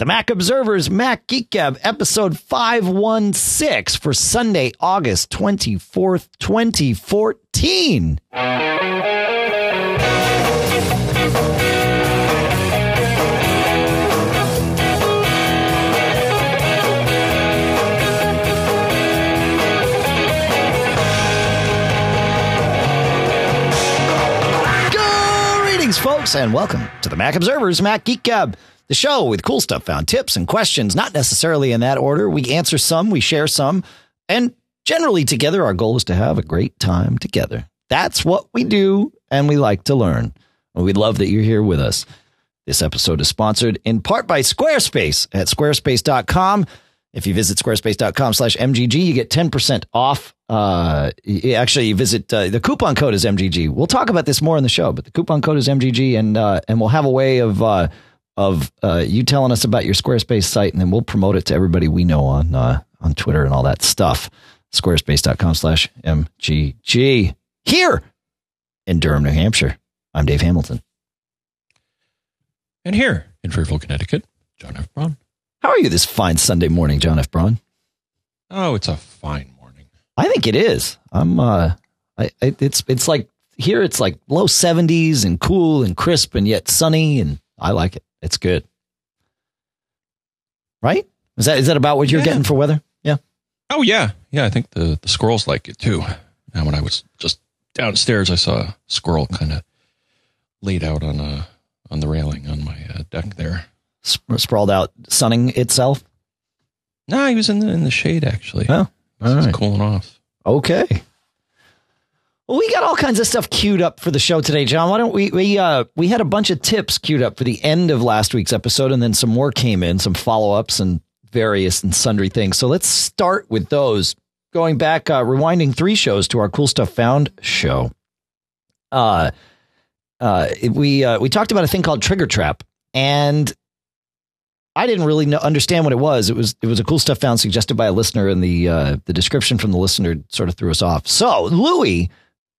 The Mac Observers Mac Geek Gab episode 516 for Sunday, August 24th, 2014. Greetings, folks, and welcome to the Mac Observers Mac Geek Gab, the show with cool stuff found, tips and questions, not necessarily in that order. We answer some, we share some, and generally together, our goal is to have a great time together. That's what we do, and we like to learn. We love that you're here with us. This episode is sponsored in part by Squarespace at squarespace.com. If you visit squarespace.com slash MGG, you get 10% off. Uh, actually, you visit, uh, the coupon code is MGG. We'll talk about this more in the show, but the coupon code is MGG and, uh, and we'll have a way of, uh, of, uh, you telling us about your Squarespace site and then we'll promote it to everybody we know on, uh, on Twitter and all that stuff. Squarespace.com slash MGG. Here in Durham, New Hampshire. I'm Dave Hamilton. And here in Fairfield, Connecticut, John F. Braun. How are you this fine Sunday morning, John F. Braun? Oh, it's a fine morning. I think it is. I'm uh I, I it's it's like here it's like low 70s and cool and crisp and yet sunny and I like it. It's good. Right? Is that is that about what you're Yeah. getting for weather? Yeah. Oh yeah, yeah. I think the the squirrels like it too. And when I was just downstairs, I saw a squirrel kind of laid out on a on the railing on my uh, deck there. Sp- sprawled out sunning itself. No, he was in the in the shade actually. Oh, all He's right. cooling off. Okay. Well, we got all kinds of stuff queued up for the show today, John. Why don't we we uh we had a bunch of tips queued up for the end of last week's episode, and then some more came in, some follow ups and various and sundry things. So let's start with those. Going back, uh, rewinding three shows to our cool stuff found show. Uh, uh, we uh, we talked about a thing called Triggertrap, and I didn't really know, understand what it was. It was it was a cool stuff found suggested by a listener, and the uh, the description from the listener sort of threw us off. So Louis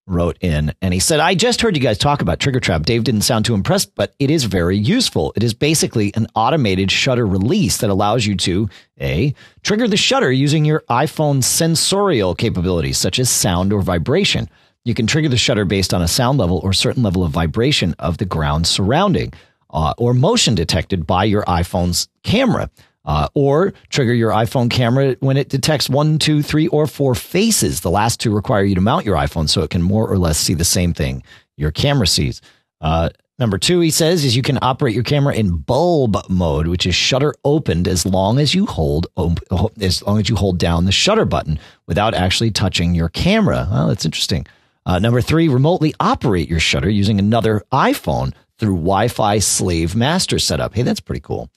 wrote in and he said, "I just heard you guys talk about Triggertrap. Dave didn't sound too impressed, but it is very useful. It is basically an automated shutter release that allows you to a trigger the shutter using your iPhone's sensorial capabilities, such as sound or vibration." You can trigger the shutter based on a sound level or certain level of vibration of the ground surrounding uh, or motion detected by your iPhone's camera. Uh, or trigger your iPhone camera when it detects one, two, three, or four faces. The last two require you to mount your iPhone so it can more or less see the same thing your camera sees. Uh, number two, he says, is you can operate your camera in bulb mode, which is shutter opened as long as you hold op- as long as you hold down the shutter button without actually touching your camera. Well, that's interesting. Uh, number three, remotely operate your shutter using another iPhone through Wi-Fi slave master setup. Hey, that's pretty cool.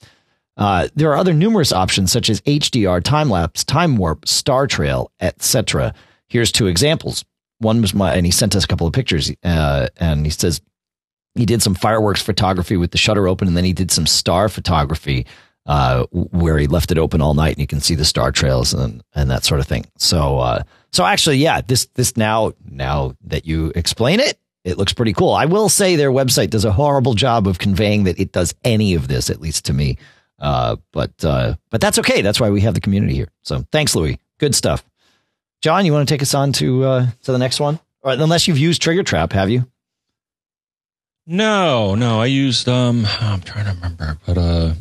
Uh, there are other numerous options such as HDR, time lapse, time warp, star trail, etc. Here's two examples. One was my, and he sent us a couple of pictures, uh, and he says he did some fireworks photography with the shutter open, and then he did some star photography uh, where he left it open all night, and you can see the star trails and and that sort of thing. So, uh, so actually, yeah, this this now now that you explain it, it looks pretty cool. I will say their website does a horrible job of conveying that it does any of this, at least to me. Uh, but uh, but that's okay. That's why we have the community here. So thanks, Louis. Good stuff. John, you want to take us on to uh, to the next one? Or unless you've used Triggertrap, have you? No, no. I used um. I'm trying to remember, but uh,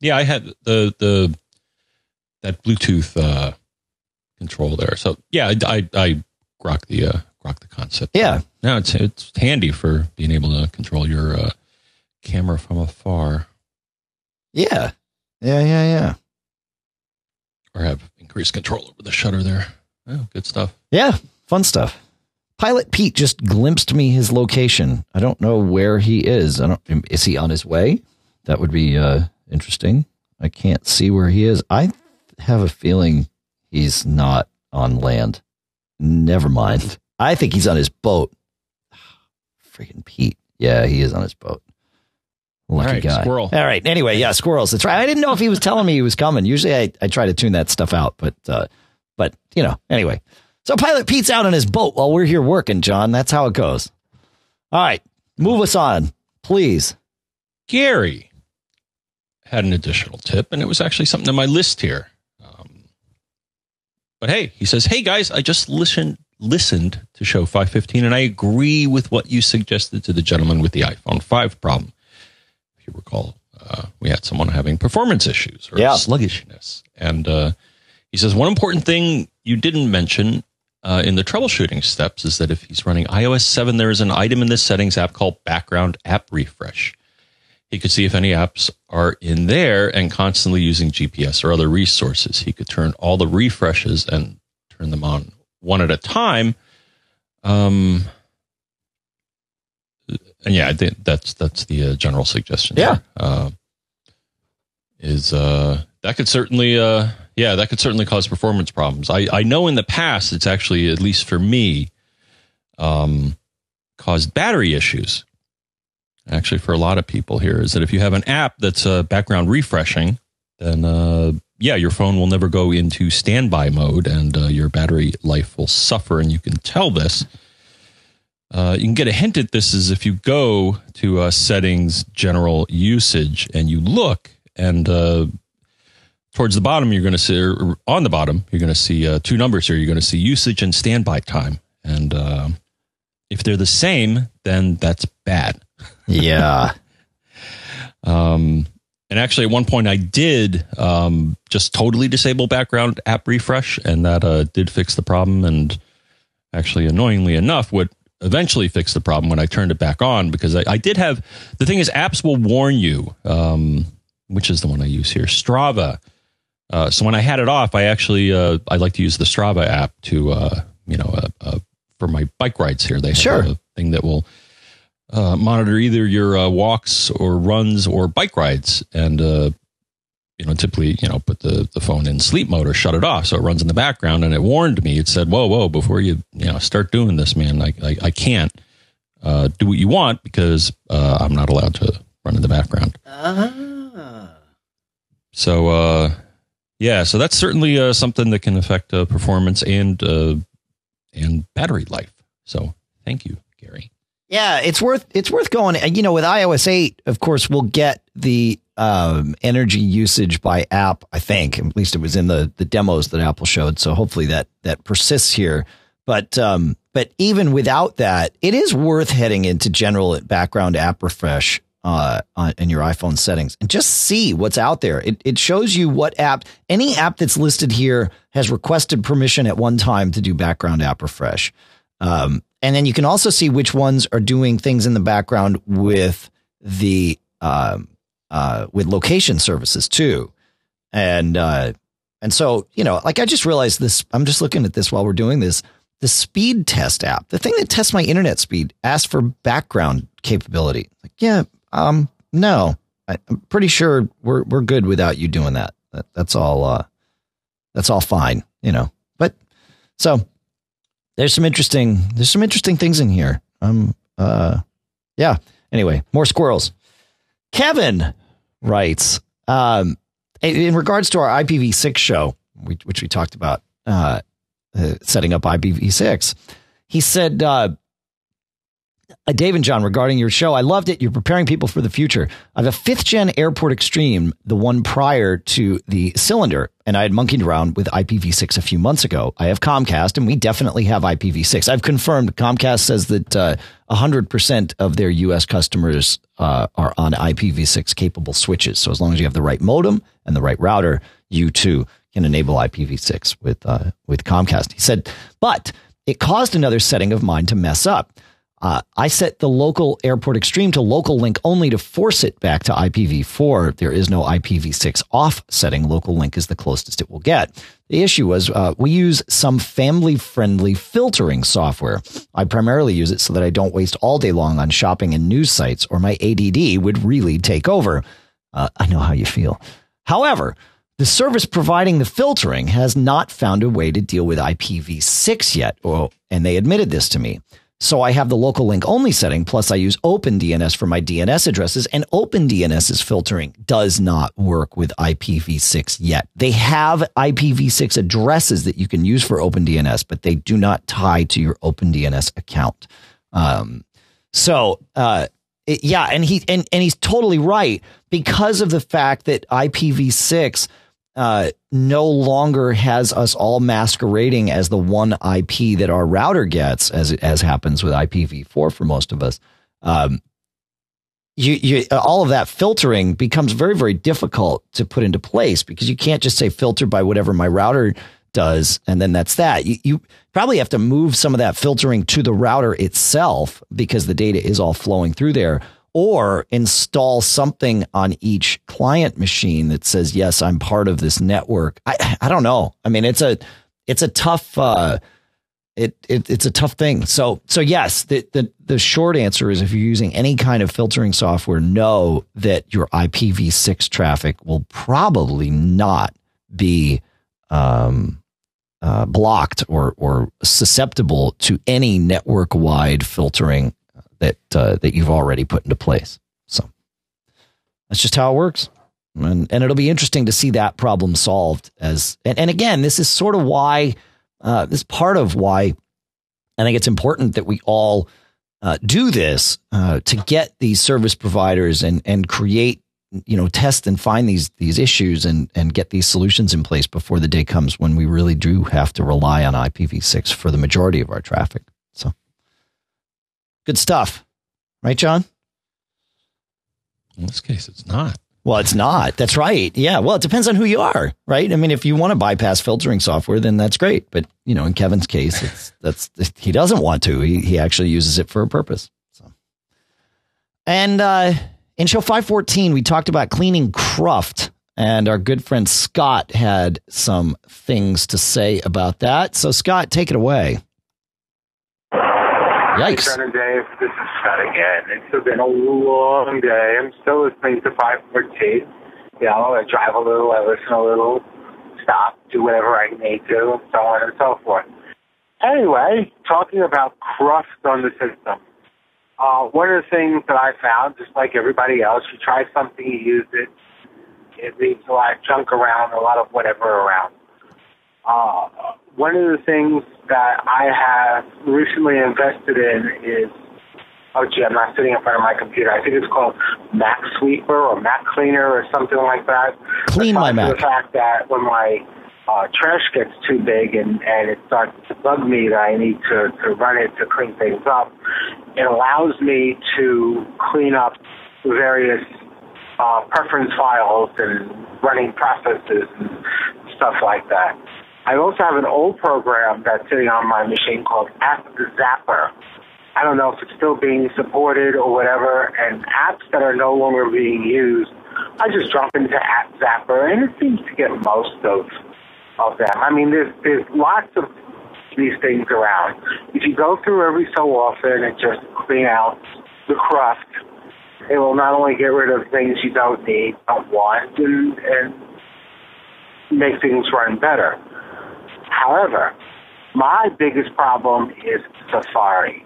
yeah, I had the the that Bluetooth uh control there. So yeah, I I, I grok the uh grok the concept. Yeah. No, it's it's handy for being able to control your uh, camera from afar Yeah. Yeah, yeah, yeah. or have increased control over the shutter there. Oh, good stuff. Yeah, fun stuff. Pilot Pete just glimpsed me his location. I don't know where he is. I don't is he on his way? That would be uh interesting. I can't see where he is. I have a feeling he's not on land. Never mind. I think he's on his boat. Freaking Pete. Yeah, he is on his boat. Lucky All right, guy. squirrel. All right. Anyway, yeah, squirrels. That's right. I didn't know if he was telling me he was coming. Usually I, I try to tune that stuff out, but uh but you know, anyway. So Pilot Pete's out on his boat while we're here working, John. That's how it goes. All right. Move us on, please. Gary had an additional tip, and it was actually something on my list here. Um, but hey, he says, "Hey guys, I just listened listened to show 515, and I agree with what you suggested to the gentleman with the iPhone 5 problem. You recall, uh, we had someone having performance issues or Yeah. sluggishness, and uh, he says one important thing you didn't mention." Uh, in the troubleshooting steps, is that if he's running iOS 7, there is an item in the settings app called background app refresh. He could see if any apps are in there and constantly using GPS or other resources. He could turn all the refreshes and turn them on one at a time. Um, and yeah, I think that's that's the uh, general suggestion. Yeah. Uh, is uh, that could certainly uh, yeah that could certainly cause performance problems. I I know in the past it's actually at least for me um, caused battery issues actually for a lot of people here is that if you have an app that's uh, background refreshing, then uh, yeah, your phone will never go into standby mode and uh, your battery life will suffer. And you can tell this. Uh, you can get a hint at this is if you go to uh, settings, general usage, and you look, and uh, towards the bottom, you're going to see, or on the bottom, you're going to see uh, two numbers here. You're going to see usage and standby time. And uh, if they're the same, then that's bad. Yeah. Um, and actually, at one point, I did um, just totally disable background app refresh, and that uh, did fix the problem. And actually, annoyingly enough, what eventually fixed the problem when I turned it back on because I, I did have the thing is apps will warn you, um, which is the one I use here, Strava. Uh, so when I had it off, I actually uh, I like to use the Strava app to uh, you know uh, uh, for my bike rides here. They have Sure. a thing that will uh, monitor either your uh, walks or runs or bike rides, and uh, you know typically you know put the the phone in sleep mode or shut it off so it runs in the background. And it warned me. It said, "Whoa, whoa! Before you you know start doing this, man, I I, I can't uh, do what you want because uh, I'm not allowed to run in the background." So uh, yeah, so that's certainly uh, something that can affect uh, performance and uh, and battery life. So thank you, Gary. Yeah, it's worth it's worth going. You know, with iOS eight, of course, we'll get the um, energy usage by app. I think at least it was in the the demos that Apple showed. So hopefully that that persists here. But um, but even without that, it is worth heading into general background app refresh uh, on, in your iPhone settings and just see what's out there. It it shows you what app any app that's listed here has requested permission at one time to do background app refresh. Um, and then you can also see which ones are doing things in the background with the um, uh, with location services too. And uh, and so you know, like I just realized this. I'm just looking at this while we're doing this. The speed test app, the thing that tests my internet speed, asks for background capability. Like, yeah, um, no, I, I'm pretty sure we're we're good without you doing that. that that's all. Uh, that's all fine, you know. But so there's some interesting there's some interesting things in here. Um uh yeah. Anyway, more squirrels. Kevin writes, um in- regards to our IPv6 show, which we talked about uh, uh setting up IPv6, he said uh, Dave and John, regarding your show, I loved it. You're preparing people for the future. I have a fifth gen Airport Extreme, the one prior to the cylinder, and I had monkeyed around with IPv6 a few months ago. I have Comcast, and we definitely have IPv6. I've confirmed Comcast says that uh, 100% of their US customers uh, are on IPv6 capable switches. So as long as you have the right modem and the right router, you too can enable IPv6 with uh, with Comcast. He said, but it caused another setting of mine to mess up. Uh, I set the local airport extreme to local link only to force it back to IPv4. There is no IPv6 off setting. Local link is the closest it will get. The issue was uh, we use some family friendly filtering software. I primarily use it so that I don't waste all day long on shopping and news sites, or my ADD would really take over. Uh, I know how you feel. However, the service providing the filtering has not found a way to deal with IPv6 yet, or, and they admitted this to me. So I have the local link only setting, plus I use OpenDNS for my DNS addresses, and OpenDNS's filtering does not work with IPv6 yet. They have IPv6 addresses that you can use for OpenDNS, but they do not tie to your OpenDNS account. Um, so uh, It, yeah, and he and and he's totally right because of the fact that IPv6 uh, no longer has us all masquerading as the one IP that our router gets, as as happens with IPv4 for most of us. Um, you, you, all of that filtering becomes very, very difficult to put into place because you can't just say filter by whatever my router does, and then that's that. You, you probably have to move some of that filtering to the router itself because the data is all flowing through there or install something on each client machine that says yes i'm part of this network. I i don't know. I mean it's a it's a tough uh it, it it's a tough thing. So so yes the, the the short answer is if you're using any kind of filtering software know that your ipv6 traffic will probably not be um uh, blocked or or susceptible to any network wide filtering that uh, that you've already put into place. So that's just how it works. And, and it'll be interesting to see that problem solved as and, and again this is sort of why uh, this part of why I think it's important that we all uh, do this uh, to get these service providers and and create you know test and find these these issues and and get these solutions in place before the day comes when we really do have to rely on IPv6 for the majority of our traffic. Good stuff. Right, John? In this case, it's not. Well, it's not. That's right. Yeah. Well, it depends on who you are, right? I mean, if you want to bypass filtering software, then that's great. But you know, in Kevin's case, it's that's he doesn't want to. He he actually uses it for a purpose. So, and uh, in show five fourteen, we talked about cleaning cruft, and our good friend Scott had some things to say about that. So, Scott, take it away. Yikes. Hey, Dave. This is Scott again. It's been a long day. I'm still listening to 514. You know, I drive a little, I listen a little, stop, do whatever I need to, and so on and so forth. Anyway, talking about cruft on the system. Uh, one of the things that I found, just like everybody else, you try something, you use it, it leaves a lot of junk around, a lot of whatever around. Uh, one of the things that I have recently invested in is oh gee, I'm not sitting in front of my computer. I think it's called Mac Sweeper or Mac Cleaner or something like that. Clean my Mac. The fact that when my uh, trash gets too big and, and it starts to bug me that I need to, to run it to clean things up, it allows me to clean up various uh, preference files and running processes and stuff like that. I also have an old program that's sitting on my machine called App Zapper. I don't know if it's still being supported or whatever, and apps that are no longer being used, I just jump into App Zapper, and it seems to get most of of them. I mean, there's there's lots of these things around. If you go through every so often and just clean out the cruft, it will not only get rid of things you don't need, don't want, and, and make things run better. However, my biggest problem is Safari.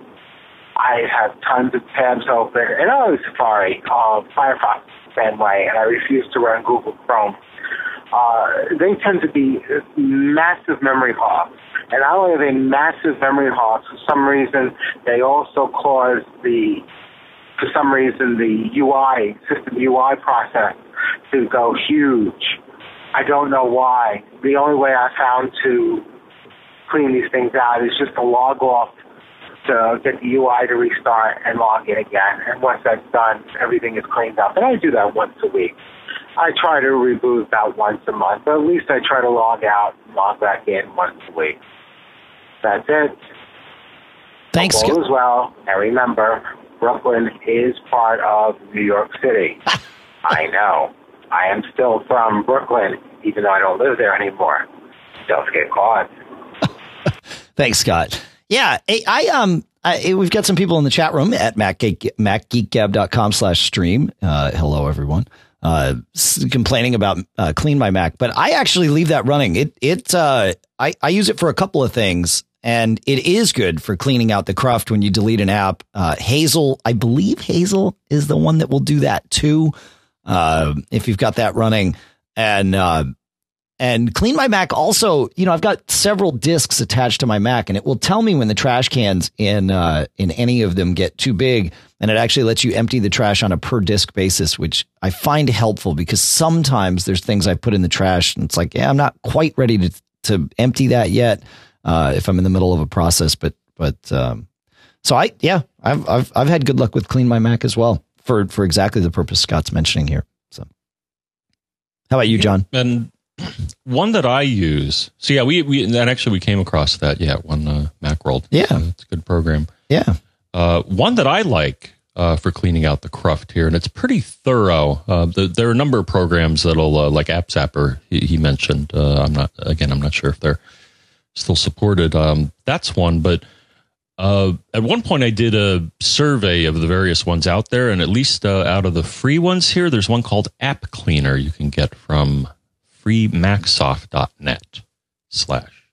I have tons of tabs open, and oh, Safari, uh, Firefox, same way, and I refuse to run Google Chrome. Uh, they tend to be massive memory hogs. And not only are they massive memory hogs, for some reason, they also cause the, for some reason, the UI, system UI process to go huge. I don't know why. The only way I found to clean these things out is just to log off to get the UI to restart and log in again. And once that's done, everything is cleaned up. And I do that once a week. I try to reboot about once a month, but at least I try to log out and log back in once a week. That's it. Thanks. All as well. And remember, Brooklyn is part of New York City. I know. I am still from Brooklyn, even though I don't live there anymore. Don't get caught. Thanks, Scott. Yeah, I, um, I, we've got some people in the chat room at MacGeek, MacGeekGab.com slash stream. Uh, hello, everyone. Uh, complaining about uh, clean my Mac, but I actually leave that running. It it uh, I I use it for a couple of things, and it is good for cleaning out the cruft when you delete an app. Uh, Hazel, I believe Hazel is the one that will do that too uh, if you've got that running. And uh, and Clean My Mac also, you know, I've got several discs attached to my Mac, and it will tell me when the trash cans in uh, in any of them get too big, and it actually lets you empty the trash on a per disc basis, which I find helpful because sometimes there's things I put in the trash, and it's like, yeah, I'm not quite ready to to empty that yet uh, if I'm in the middle of a process, but but um, so I yeah, I've I've I've had good luck with Clean My Mac as well for for exactly the purpose Scott's mentioning here. So, how about you, John? And one that I use. So yeah, we we and actually we came across that. Yeah, one uh, Macworld. Yeah, uh, it's a good program. Yeah. Uh, one that I like uh, for cleaning out the cruft here, and it's pretty thorough. Uh, the, there are a number of programs that'll uh, like App Zapper. He, he mentioned. Uh, I'm not again. I'm not sure if they're still supported. Um, that's one, but uh, at one point, I did a survey of the various ones out there, and at least uh, out of the free ones here, there's one called App Cleaner you can get from freemacsoft.net slash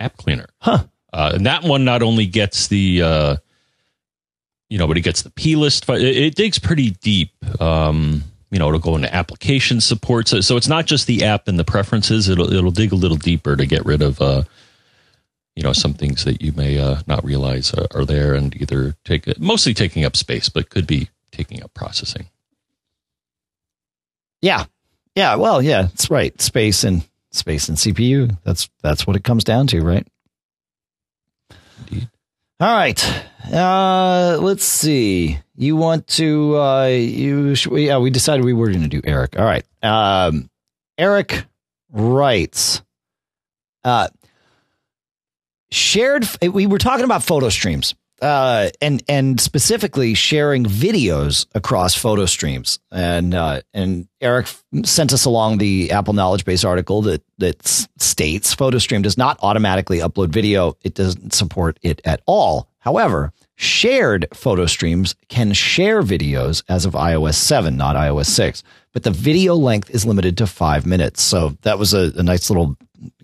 app cleaner. Huh. Uh, and that one not only gets the, uh, you know, but it gets the P list. It, it digs pretty deep. Um, you know, it'll go into application support. So, so it's not just the app and the preferences. It'll it'll dig a little deeper to get rid of, uh, you know, some things that you may uh, not realize are, are there and either take mostly taking up space, but could be taking up processing. Yeah, yeah, well, yeah, that's right. Space and space and CPU. That's that's what it comes down to, right? Indeed. All right. Uh, let's see. You want to? Uh, you yeah. We decided we were going to do Eric. All right. Um, Eric writes. Uh, shared. We were talking about photo streams uh, and and specifically sharing videos across photo streams. And uh, and Eric sent us along the Apple Knowledge Base article that that states photo stream does not automatically upload video. It doesn't support it at all. However, shared photo streams can share videos as of iOS 7, not iOS 6. But the video length is limited to five minutes. So that was a, a nice little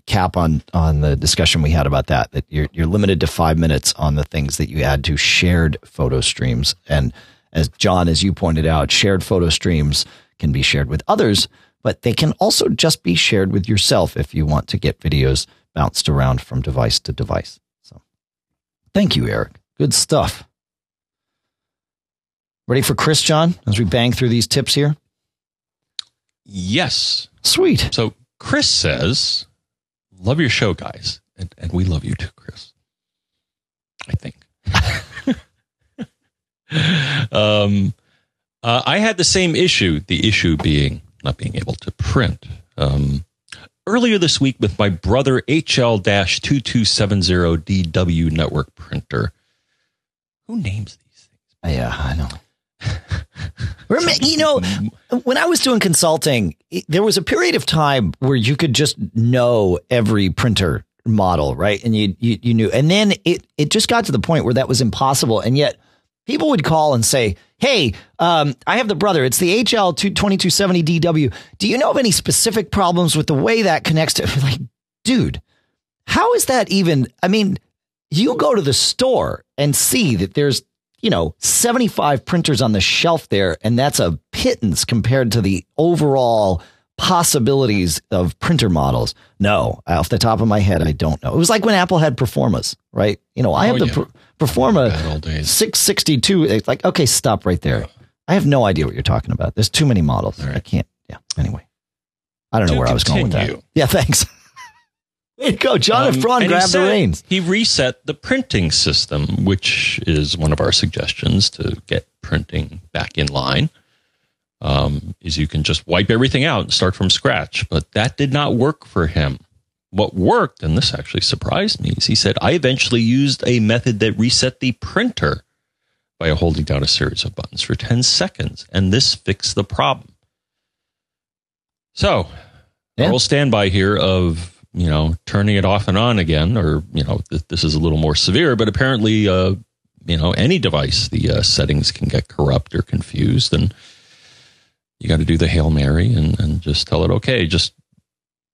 cap on on the discussion we had about that. That you're you're limited to five minutes on the things that you add to shared photo streams. And as John, as you pointed out, shared photo streams can be shared with others, but they can also just be shared with yourself if you want to get videos bounced around from device to device. So, thank you, Eric. Good stuff. Ready for Chris, John, as we bang through these tips here? Yes. Sweet. So Chris says love your show, guys. And, and we love you too, Chris. I think. um, uh, I had the same issue, the issue being not being able to print. Um, earlier this week with my brother HL 2270DW network printer. Who names these things? Yeah, I know. you know, when I was doing consulting, there was a period of time where you could just know every printer model, right? And you, you you knew, and then it it just got to the point where that was impossible, and yet people would call and say, "Hey, um, I have the brother. It's the HL twenty two seventy DW. Do you know of any specific problems with the way that connects to?" Like, dude, how is that even? I mean, you go to the store and see that there's you know, 75 printers on the shelf there, and that's a pittance compared to the overall possibilities of printer models. No, off the top of my head, I don't know. It was like when Apple had Performas, right? You know, I have oh, the yeah. Performa 662. It's like, okay, stop right there. I have no idea what you're talking about. There's too many models. Right. I can't. Yeah. Anyway, I don't know where continue. I was going with that. Yeah. Thanks. Way to go. John um, grabbed the reins. He reset the printing system, which is one of our suggestions to get printing back in line. Um, is you can just wipe everything out and start from scratch. But that did not work for him. What worked, and this actually surprised me, is he said, I eventually used a method that reset the printer by holding down a series of buttons for 10 seconds, and this fixed the problem. So, yeah. we'll stand by here of you know, turning it off and on again, or, you know, th- this is a little more severe, but apparently, uh, you know, any device, the uh, settings can get corrupt or confused. And you got to do the Hail Mary and, and just tell it, okay, just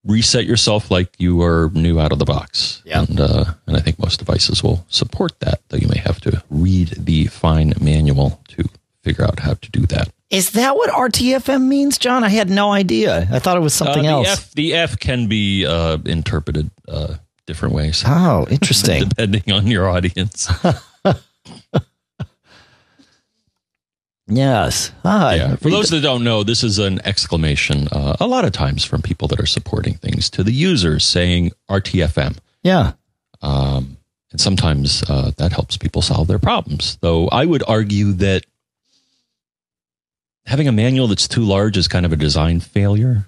reset yourself like you are new out of the box. Yeah. And, uh, and I think most devices will support that, though you may have to read the fine manual to figure out how to do that. Is that what RTFM means, John? I had no idea. I thought it was something Uh, the else. F, the F can be uh, interpreted uh, different ways oh, interesting. depending on your audience. yes. Ah, Yeah. For those that don't know, this is an exclamation uh, a lot of times from people that are supporting things to the users saying RTFM. yeah. Um, and sometimes uh, that helps people solve their problems. Though I would argue that having a manual that's too large is kind of a design failure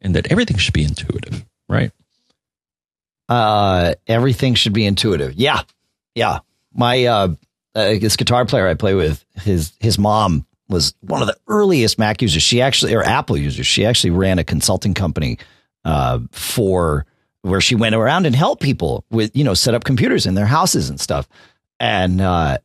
and that everything should be intuitive, right? Uh, everything should be intuitive. Yeah. Yeah. My, uh, uh, this guitar player I play with, his, his mom was one of the earliest Mac users. She actually, or Apple users, she actually ran a consulting company, uh, for where she went around and helped people with, you know, set up computers in their houses and stuff. And, uh,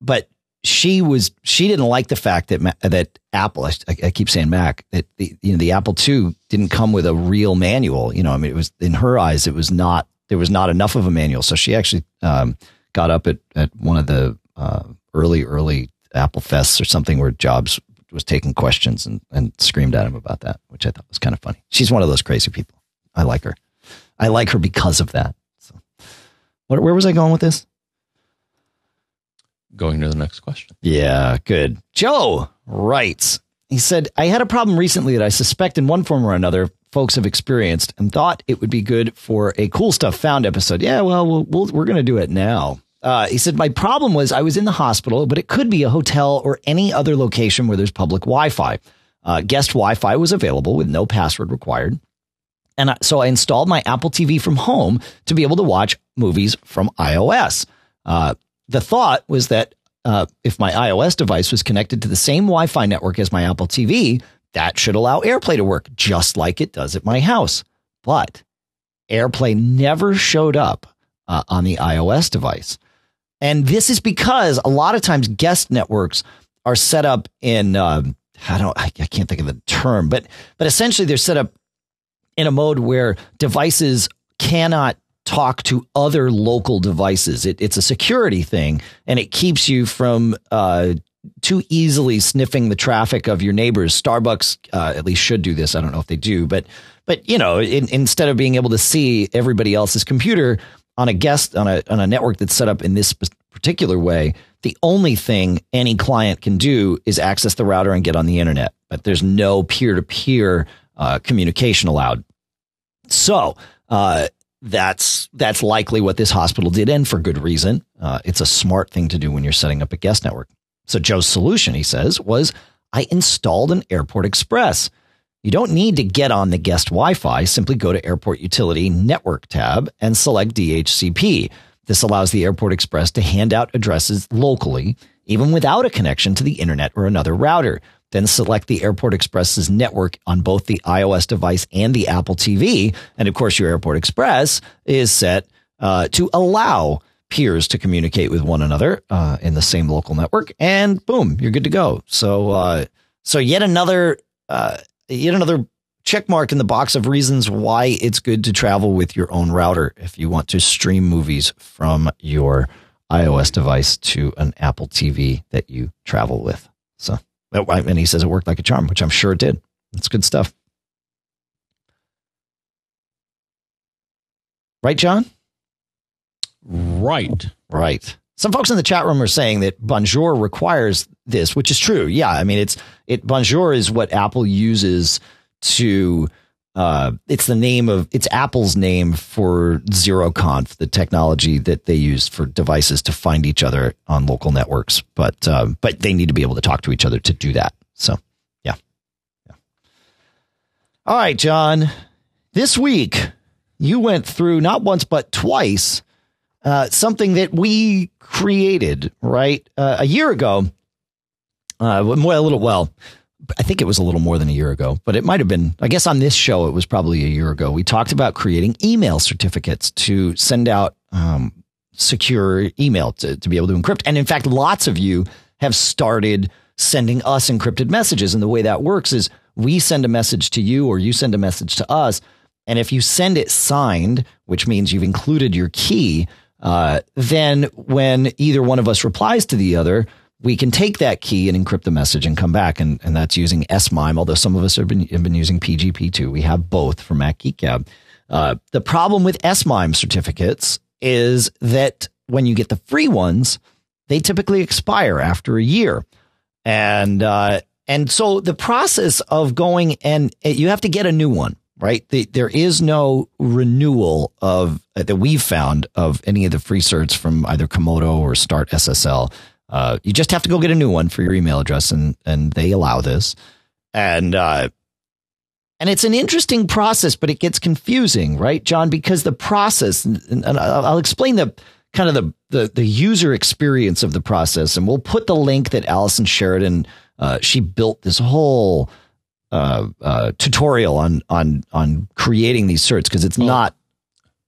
but she was, she didn't like the fact that, that Apple, I, I keep saying Mac, that the, you know, the Apple II didn't come with a real manual. You know, I mean, it was in her eyes, it was not, there was not enough of a manual. So she actually, um, got up at, at one of the, uh, early, early Apple fests or something where Jobs was taking questions and, and screamed at him about that, which I thought was kind of funny. She's one of those crazy people. I like her. I like her because of that. So, where was I going with this? Going to the next question. Yeah, good. Joe writes, he said, I had a problem recently that I suspect in one form or another folks have experienced and thought it would be good for a cool stuff found episode. Yeah, well, we'll, we'll we're going to do it now. Uh, he said, My problem was I was in the hospital, but it could be a hotel or any other location where there's public Wi Fi. Uh, guest Wi Fi was available with no password required. And I, so I installed my Apple TV from home to be able to watch movies from iOS. Uh, the thought was that uh, if my iOS device was connected to the same Wi Fi network as my Apple TV, that should allow AirPlay to work just like it does at my house. But AirPlay never showed up uh, on the iOS device. And this is because a lot of times guest networks are set up in, um, I don't, I can't think of the term, but, but essentially they're set up in a mode where devices cannot talk to other local devices. It, it's a security thing, and it keeps you from uh, too easily sniffing the traffic of your neighbors. Starbucks uh, at least should do this. I don't know if they do, but but you know, in, instead of being able to see everybody else's computer on a guest on a on a network that's set up in this particular way, the only thing any client can do is access the router and get on the internet. But there's no peer to peer communication allowed. So uh, that's that's likely what this hospital did, and for good reason. Uh, it's a smart thing to do when you're setting up a guest network. So Joe's solution, he says, was I installed an Airport Express. You don't need to get on the guest Wi-Fi. Simply go to Airport Utility Network tab and select DHCP. This allows the Airport Express to hand out addresses locally, even without a connection to the internet or another router. Then select the Airport Express's network on both the iOS device and the Apple TV. And of course, your Airport Express is set uh, to allow peers to communicate with one another uh, in the same local network. And boom, you're good to go. So, uh, so yet another, uh, yet another check mark in the box of reasons why it's good to travel with your own router if you want to stream movies from your iOS device to an Apple TV that you travel with. So. And he says it worked like a charm, which I'm sure it did. That's good stuff. Right, John? Right. Right. Some folks in the chat room are saying that Bonjour requires this, which is true. Yeah, I mean it's it Bonjour is what Apple uses to uh, it's the name of it's Apple's name for ZeroConf, the technology that they use for devices to find each other on local networks. But um, but they need to be able to talk to each other to do that. So yeah, yeah. All right, John. This week you went through not once but twice uh, something that we created right uh, a year ago. Uh, well, a little well. I think it was a little more than a year ago, but it might have been, I guess on this show, it was probably a year ago. We talked about creating email certificates to send out um, secure email to, to be able to encrypt. And in fact, lots of you have started sending us encrypted messages. And the way that works is we send a message to you or you send a message to us. And if you send it signed, which means you've included your key, uh, then when either one of us replies to the other, we can take that key and encrypt the message and come back, and, and that's using SMIME. Although some of us have been have been using PGP too. We have both for Mac Geek Gab. Uh, the problem with SMIME certificates is that when you get the free ones, they typically expire after a year, and uh, and so the process of going and uh, you have to get a new one, right? The, there is no renewal of uh, that we've found of any of the free certs from either Comodo or Start SSL. Uh, you just have to go get a new one for your email address, and and they allow this, and uh, and it's an interesting process, but it gets confusing, right, John? Because the process, and, and I'll explain the kind of the, the the user experience of the process, and we'll put the link that Allison Sheridan uh, she built this whole uh, uh, tutorial on on on creating these certs because it's well, not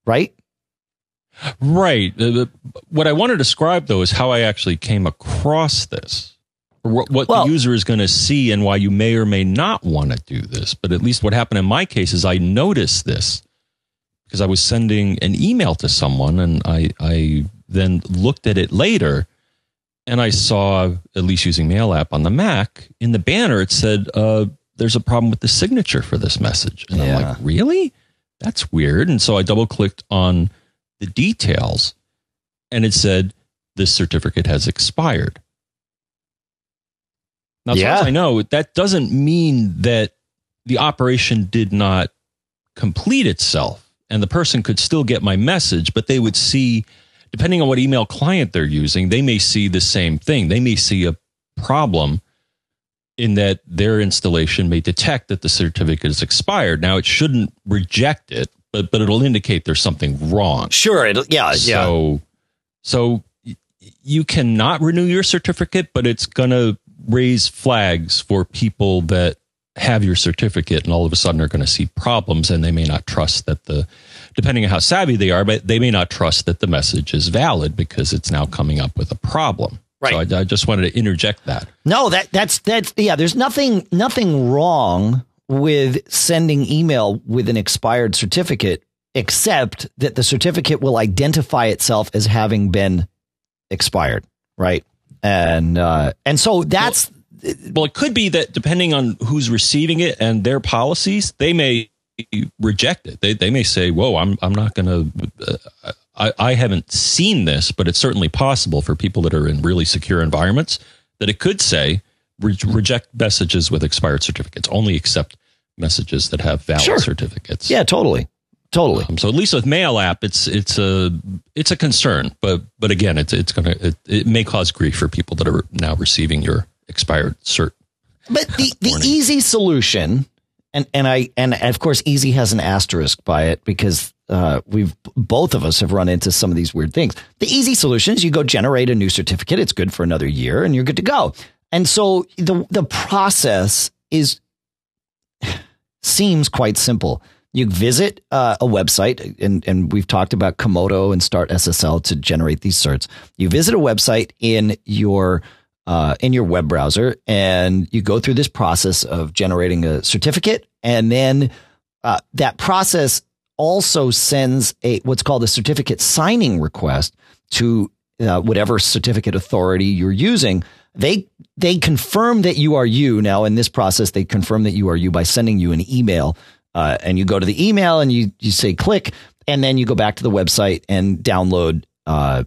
right. Right. what I want to describe though is how I actually came across this. What, what well, the user is going to see and why you may or may not want to do this. But at least what happened in my case is I noticed this because I was sending an email to someone and I, I then looked at it later and I saw, at least using Mail app on the Mac, in the banner it said, uh, "There's a problem with the signature for this message." And yeah. I'm like, "Really? That's weird." And so I double clicked on the details, and it said, "This certificate has expired." Now, as yeah. far as I know, that doesn't mean that the operation did not complete itself, and the person could still get my message, but they would see depending on what email client they're using, they may see the same thing. They may see a problem in that their installation may detect that the certificate is expired. Now, it shouldn't reject it, but but it'll indicate there's something wrong. Sure, it, yeah, so, yeah. So you cannot renew your certificate, but it's going to raise flags for people that have your certificate and all of a sudden are going to see problems and they may not trust that the depending on how savvy they are, but they may not trust that the message is valid because it's now coming up with a problem. Right. So I, I just wanted to interject that. No, that that's that's yeah. There's nothing nothing wrong with sending email with an expired certificate, except that the certificate will identify itself as having been expired. Right. And uh, and so that's well, well, it could be that depending on who's receiving it and their policies, they may reject it. They they may say, "Whoa, I'm I'm not going to." Uh, I, I haven't seen this, but it's certainly possible for people that are in really secure environments that it could say re- reject messages with expired certificates. Only accept messages that have valid sure. certificates. Yeah, totally, totally. Um, so at least with Mail app, it's it's a it's a concern, but but again, it's it's gonna it, it may cause grief for people that are now receiving your expired cert. But the the easy solution and and I and of course easy has an asterisk by it because uh, we've both of us have run into some of these weird things. The easy solution is you go generate a new certificate. It's good for another year, and you're good to go. And so the the process is seems quite simple. You visit uh, a website, and, and we've talked about Comodo and Start SSL to generate these certs. You visit a website in your uh, in your web browser, and you go through this process of generating a certificate, and then uh, that process also sends a what's called a certificate signing request to uh, whatever certificate authority you're using. They they confirm that you are you. Now in this process, they confirm that you are you by sending you an email, uh, and you go to the email and you you say click, and then you go back to the website and download uh,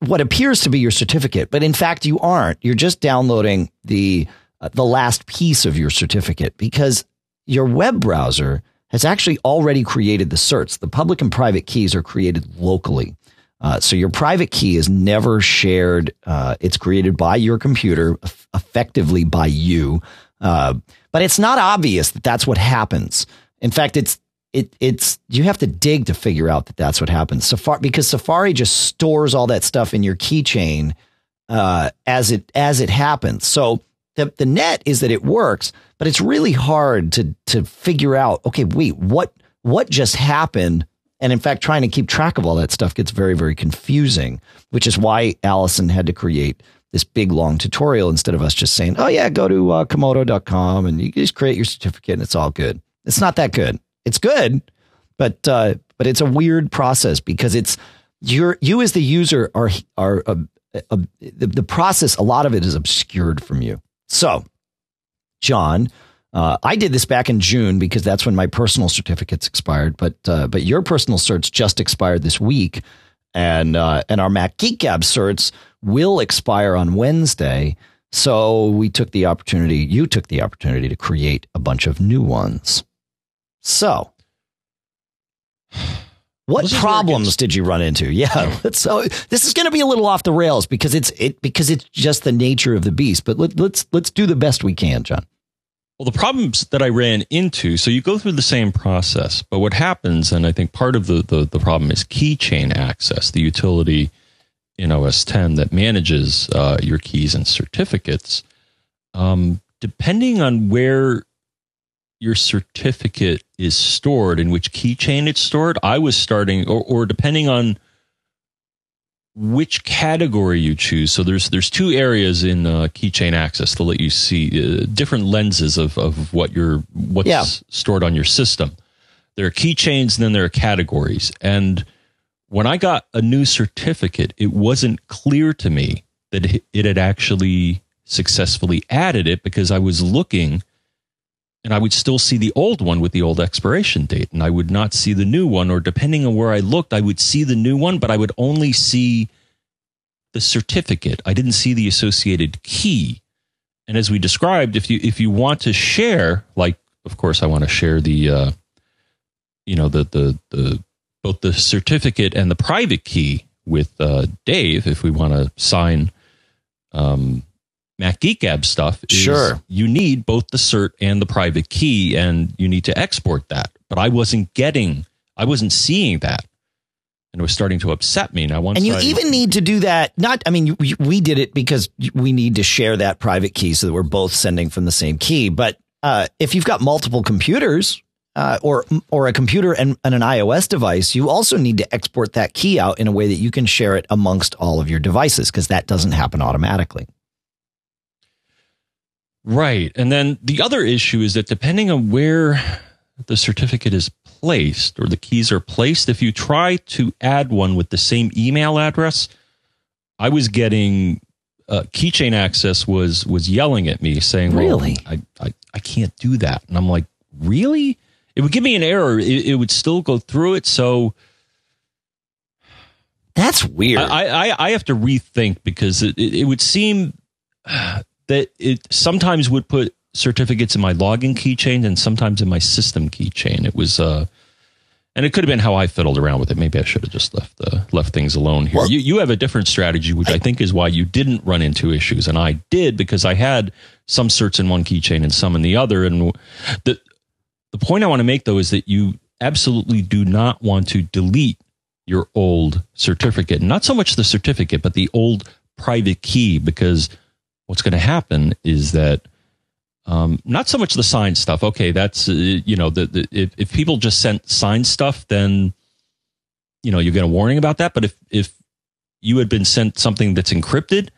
what appears to be your certificate, but in fact you aren't. You're just downloading the uh, the last piece of your certificate because your web browser has actually already created the certs. The public and private keys are created locally. Uh, so your private key is never shared. Uh, it's created by your computer, effectively by you. Uh, but it's not obvious that that's what happens. In fact, it's it it's you have to dig to figure out that that's what happens. Safari because Safari just stores all that stuff in your keychain uh, as it as it happens. So the the net is that it works, but it's really hard to to figure out. Okay, wait, what what just happened? And in fact, trying to keep track of all that stuff gets very very confusing. Which is why Allison had to create this big long tutorial instead of us just saying, "Oh yeah, go to uh, comodo.com and you just create your certificate and it's all good." It's not that good. It's good, but uh, but it's a weird process because it's you're you as the user are are uh, uh, the, the process, a lot of it is obscured from you. So, John, uh, I did this back in June because that's when my personal certificates expired. But uh, but your personal certs just expired this week, and uh, and our Mac Geek Gab certs will expire on Wednesday. So we took the opportunity. You took the opportunity to create a bunch of new ones. So what problems did you run into? Yeah, so this is going to be a little off the rails because it's it because it's just the nature of the beast. But let, let's let's do the best we can, John. Well, the problems that I ran into, so you go through the same process, but what happens, and I think part of the the, the problem is keychain access, the utility in OS 10 that manages uh, your keys and certificates. Um, depending on where your certificate is stored in which keychain it's stored. I was starting, or, or depending on which category you choose. So there's there's two areas in uh, keychain access to let you see uh, different lenses of, of what your what's yeah. stored on your system. There are keychains, and then there are categories. And when I got a new certificate, it wasn't clear to me that it had actually successfully added it because I was looking and I would still see the old one with the old expiration date, and I would not see the new one. Or depending on where I looked, I would see the new one, but I would only see the certificate. I didn't see the associated key. And as we described, if you if you want to share, like of course I want to share the, uh, you know the the the both the certificate and the private key with uh, Dave, if we want to sign um, Mac Geek Gab stuff sure. you need both the cert and the private key and you need to export that. But I wasn't getting, I wasn't seeing that. And it was starting to upset me. Now, once and you I, even need to do that. Not, I mean, we did it because we need to share that private key so that we're both sending from the same key. But uh, if you've got multiple computers, uh, or or a computer and, and, an iOS device, you also need to export that key out in a way that you can share it amongst all of your devices because that doesn't happen automatically. Right. And then the other issue is that depending on where the certificate is placed or the keys are placed, if you try to add one with the same email address, I was getting uh, keychain access was was yelling at me saying, well, "Really, I, I I can't do that." And I'm like, "Really?" It would give me an error. It, it would still go through it. So that's weird. I I, I have to rethink because it, it, it would seem that it sometimes would put certificates in my login keychain and sometimes in my system keychain. It was uh and it could have been how I fiddled around with it. Maybe I should have just left uh, left things alone here. Well, you you have a different strategy, which I, I, think is why you didn't run into issues, and I did because I had some certs in one keychain and some in the other. And the the point I want to make though is that you absolutely do not want to delete your old certificate, not so much the certificate, but the old private key, because what's going to happen is that um, not so much the sign stuff. Okay, that's uh, you know the, the if, if people just sent sign stuff, then you know you get a warning about that. But if if you had been sent something that's encrypted,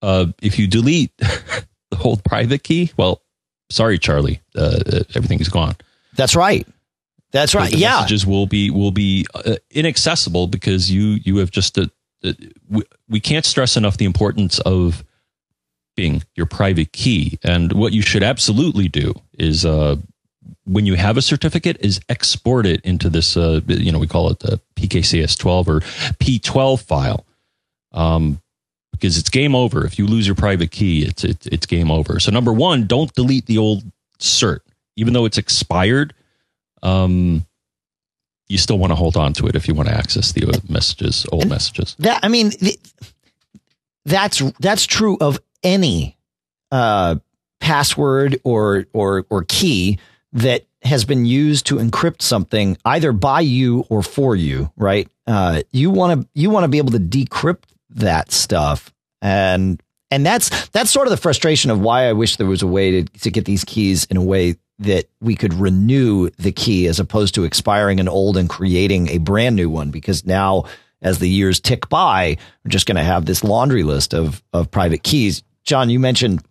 uh, if you delete the whole private key, well, sorry, Charlie, uh, uh everything is gone. That's right. That's right. The yeah, messages will be will be uh, inaccessible because you you have just uh, we, we can't stress enough the importance of keeping your private key. And what you should absolutely do is uh, when you have a certificate is export it into this, uh, you know, we call it the PKCS12 or P12 file. Um, because it's game over. If you lose your private key, it's, it's, it's game over. So number one, don't delete the old cert, even though it's expired. Um, you still want to hold on to it if you want to access the messages, old messages. That I mean, that's that's true of any uh, password or or or key that has been used to encrypt something either by you or for you, right? Uh, you want to you want to be able to decrypt that stuff, and and that's that's sort of the frustration of why I wish there was a way to to get these keys in a way that we could renew the key as opposed to expiring an old and creating a brand new one. Because now as the years tick by we're just going to have this laundry list of of private keys John, you mentioned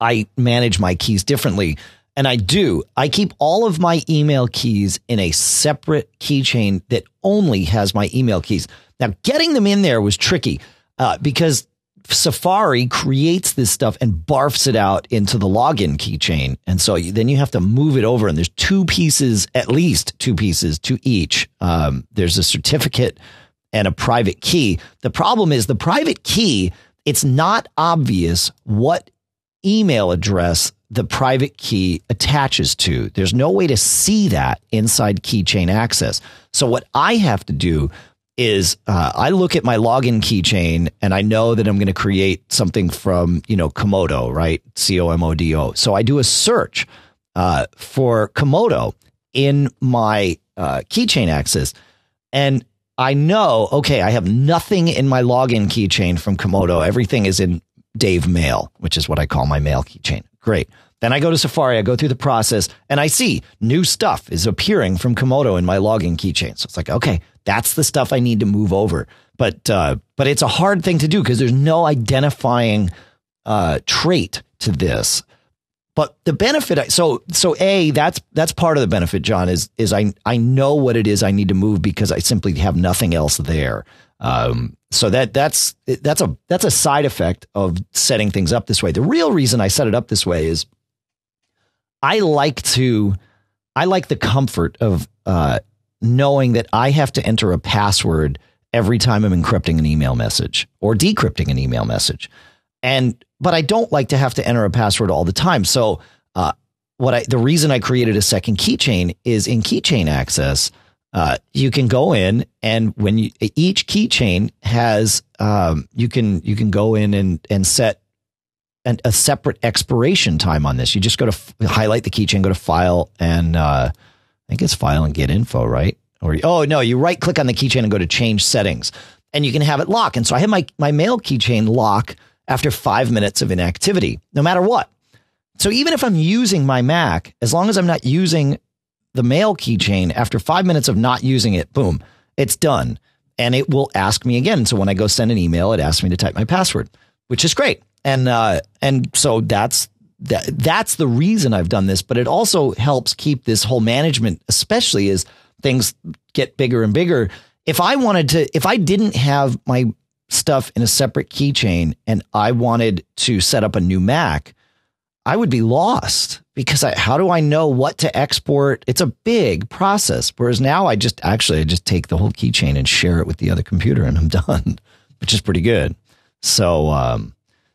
I manage my keys differently. And I do. I keep all of my email keys in a separate keychain that only has my email keys. Now, getting them in there was tricky. uh, because Safari creates this stuff and barfs it out into the login keychain. And so you, then you have to move it over, and there's two pieces, at least two pieces to each. Um, there's a certificate and a private key. The problem is the private key, it's not obvious what email address the private key attaches to. There's no way to see that inside keychain access. So what I have to do is uh, I look at my login keychain and I know that I'm going to create something from, you know, Comodo, right? C O M O D O. So I do a search uh, for Comodo in my uh, keychain access. And I know, okay, I have nothing in my login keychain from Comodo. Everything is in Dave Mail, which is what I call my mail keychain. Great. Then I go to Safari, I go through the process, and I see new stuff is appearing from Comodo in my login keychain. So it's like, okay, that's the stuff I need to move over. But uh, but it's a hard thing to do because there's no identifying uh, trait to this. But the benefit, so so a that's that's part of the benefit, John, is is I I know what it is I need to move because I simply have nothing else there. Um, so that that's that's a that's a side effect of setting things up this way. The real reason I set it up this way is I like to, I like the comfort of uh, knowing that I have to enter a password every time I'm encrypting an email message or decrypting an email message. And, but I don't like to have to enter a password all the time. So, uh, what I, the reason I created a second keychain is in keychain access, uh, you can go in and when you, each keychain has, um, you can, you can go in and, and set an, a separate expiration time on this. You just go to f- highlight the keychain, go to file, and uh, I think it's file and get info, right? Or oh no, you right click on the keychain and go to change settings, and you can have it lock. And so I have my my mail keychain lock after five minutes of inactivity, no matter what. So even if I'm using my Mac, as long as I'm not using the mail keychain after five minutes of not using it, boom, it's done. And it will ask me again. So when I go send an email, it asks me to type my password, which is great and uh, and so that's that, that's the reason I've done this. But it also helps keep this whole management, especially as things get bigger and bigger. If I wanted to, if I didn't have my stuff in a separate keychain and I wanted to set up a new Mac, I would be lost because I, how do I know what to export? It's a big process. Whereas now I just actually I just take the whole keychain and share it with the other computer and I'm done, which is pretty good. So um,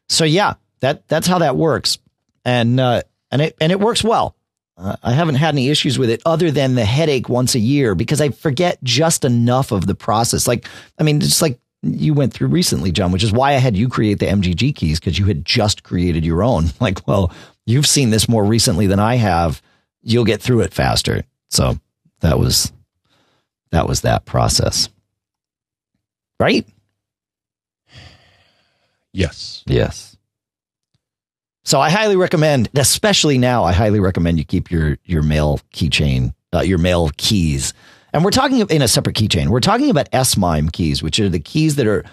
so yeah, that that's how that works, and uh, and it and it works well. Uh, I haven't had any issues with it other than the headache once a year because I forget just enough of the process. Like, I mean, just like you went through recently, John, which is why I had you create the MGG keys because you had just created your own. Like, well, you've seen this more recently than I have. You'll get through it faster. So that was that was that process, right? Yes. Yes. So I highly recommend, especially now, I highly recommend you keep your your mail keychain, uh, your mail keys. And we're talking in a separate keychain. We're talking about S-MIME keys, which are the keys that are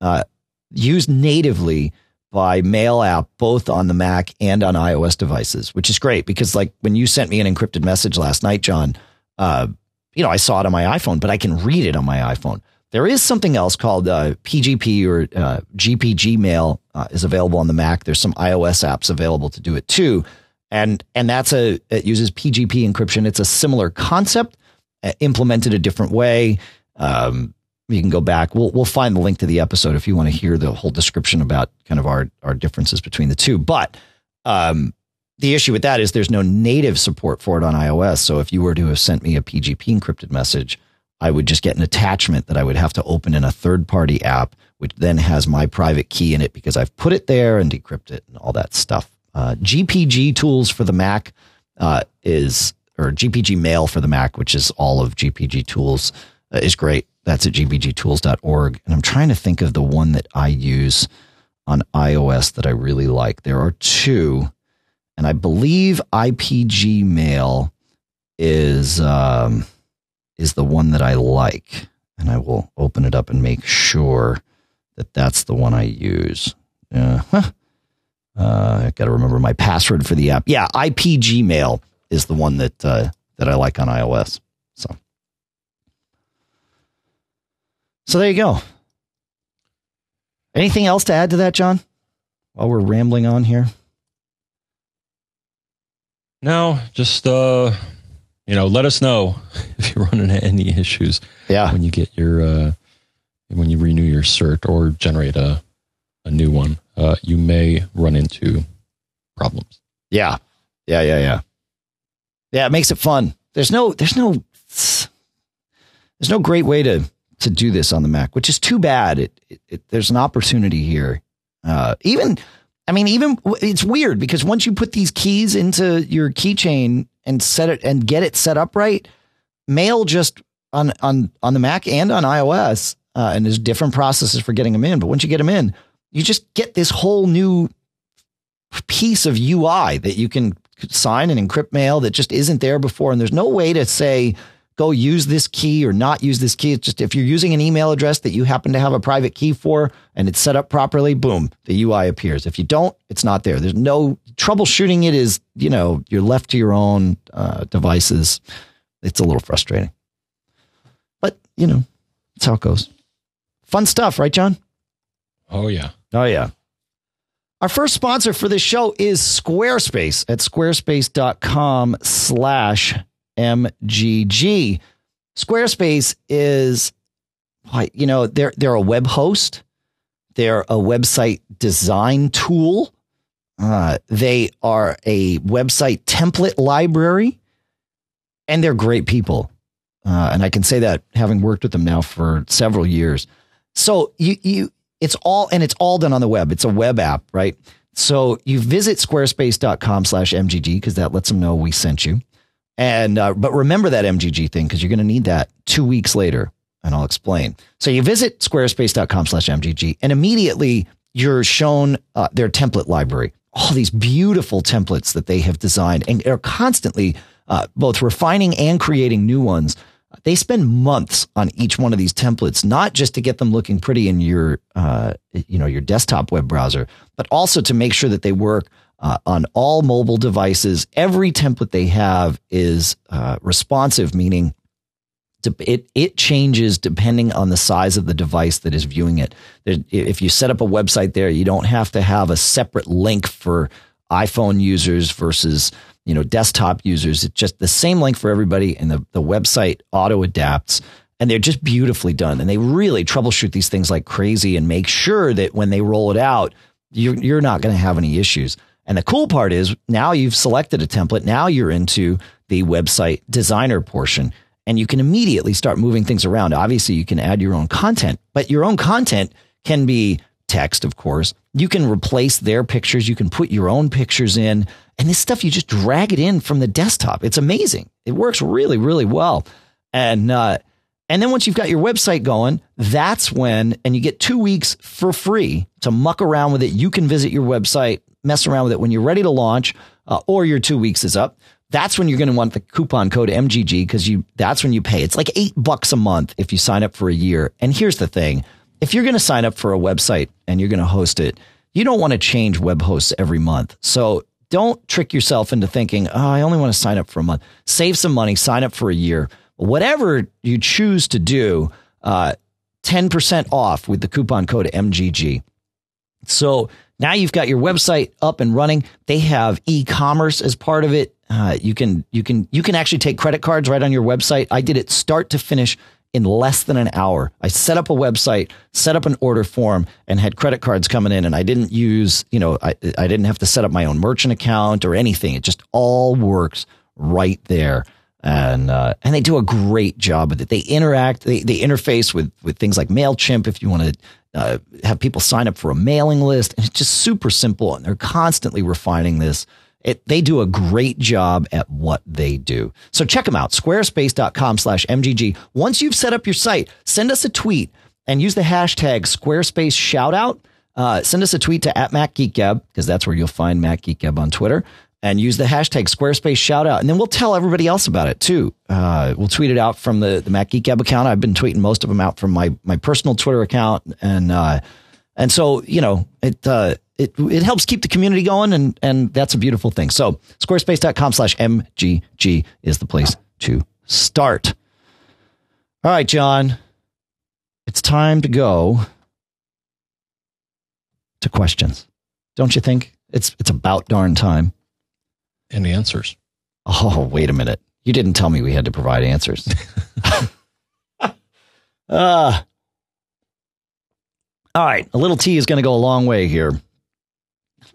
uh, used natively by Mail app, both on the Mac and on iOS devices, which is great because, like, when you sent me an encrypted message last night, John, uh, you know, I saw it on my iPhone, but I can read it on my iPhone. There is something else called uh, PGP or uh, GPG Mail uh, is available on the Mac. There's some iOS apps available to do it too, and and that's a it uses PGP encryption. It's a similar concept implemented a different way. Um, you can go back. We'll we'll find the link to the episode if you want to hear the whole description about kind of our our differences between the two. But um, the issue with that is there's no native support for it on iOS. So if you were to have sent me a PGP encrypted message I would just get an attachment that I would have to open in a third party app, which then has my private key in it because I've put it there and decrypt it and all that stuff. Uh, GPG tools for the Mac uh, is, or GPG Mail for the Mac, which is all of GPG tools, uh, is great. That's at gpgtools.org. And I'm trying to think of the one that I use on iOS that I really like. There are two, and I believe iPGMail is. Um, is the one that I like. And I will open it up and make sure that that's the one I use. Uh, huh. uh, I got to remember my password for the app. Yeah, iPGMail is the one that uh, that I like on iOS. So, so there you go. Anything else to add to that, John? While we're rambling on here. No, just uh, you know, let us know if you run into any issues. Yeah. When you get your uh, when you renew your cert or generate a a new one, uh, you may run into problems. Yeah. Yeah, yeah, yeah. Yeah, it makes it fun. There's no there's no there's no great way to to do this on the Mac, which is too bad. It, it, it there's an opportunity here. Uh, even I mean, even it's weird because once you put these keys into your keychain and set it and get it set up right, mail just on on on the Mac and on iOS, uh, and there's different processes for getting them in. But once you get them in, you just get this whole new piece of UI that you can sign and encrypt mail that just isn't there before. And there's no way to say, go use this key or not use this key. It's just if you're using an email address that you happen to have a private key for and it's set up properly, boom, the UI appears. If you don't, it's not there. There's no troubleshooting it is, you know, you're left to your own uh, devices. It's a little frustrating. But, you know, that's how it goes. Fun stuff, right, John? Oh, yeah. Oh, yeah. Our first sponsor for this show is Squarespace at squarespace.com slash MGG. Squarespace is, you know, they're, they're a web host. They're a website design tool. Uh, they are a website template library and they're great people. Uh, and I can say that having worked with them now for several years. So you, you, it's all, and it's all done on the web. It's a web app, right? So you visit squarespace.com slash MGG because that lets them know we sent you. And, uh, but remember that MGG thing because you're going to need that two weeks later and I'll explain. So you visit squarespace.com slash MGG and immediately you're shown uh, their template library, all these beautiful templates that they have designed and are constantly uh, both refining and creating new ones. They spend months on each one of these templates, not just to get them looking pretty in your, uh, you know, your desktop web browser, but also to make sure that they work uh, on all mobile devices. Every template they have is uh, responsive, meaning it it changes depending on the size of the device that is viewing it. If you set up a website there, you don't have to have a separate link for iPhone users versus you know desktop users. It's just the same link for everybody, and the the website auto adapts. And they're just beautifully done, and they really troubleshoot these things like crazy, and make sure that when they roll it out, you're you're not going to have any issues. And the cool part is now you've selected a template. Now you're into the website designer portion and you can immediately start moving things around. Obviously, you can add your own content, but your own content can be text, of course. You can replace their pictures. You can put your own pictures in. And this stuff, you just drag it in from the desktop. It's amazing. It works really, really well. And, uh, and then once you've got your website going, that's when, and you get two weeks for free to muck around with it. You can visit your website, mess around with it when you're ready to launch, uh, or your two weeks is up. That's when you're going to want the coupon code MGG because you, that's when you pay. It's like eight bucks a month if you sign up for a year. And here's the thing. If you're going to sign up for a website and you're going to host it, you don't want to change web hosts every month. So don't trick yourself into thinking, oh, I only want to sign up for a month. Save some money, sign up for a year. Whatever you choose to do, uh, 10% off with the coupon code MGG. So now you've got your website up and running. They have e-commerce as part of it. Uh, you can you can you can actually take credit cards right on your website. I did it start to finish in less than an hour. I set up a website, set up an order form, and had credit cards coming in. And I didn't use, you know, I, I didn't have to set up my own merchant account or anything. It just all works right there. And uh, and they do a great job with it. They interact, they, they interface with with things like Mailchimp if you want to uh, have people sign up for a mailing list. And it's just super simple. And they're constantly refining this. It, they do a great job at what they do. So check them out, squarespace.com slash MGG. Once you've set up your site, send us a tweet and use the hashtag Squarespace shoutout. Uh, send us a tweet to at Mac because that's where you'll find Mac on Twitter and use the hashtag Squarespace shoutout. And then we'll tell everybody else about it too. Uh, we'll tweet it out from the, the Mac account. I've been tweeting most of them out from my, my personal Twitter account. And, uh, and so, you know, it, uh, it, it helps keep the community going and, and that's a beautiful thing. So squarespace.com slash MGG is the place to start. All right, John, it's time to go to questions. Don't you think? It's it's about darn time. And answers. Oh, wait a minute. You didn't tell me we had to provide answers. uh, all right. A little tea is going to go a long way here.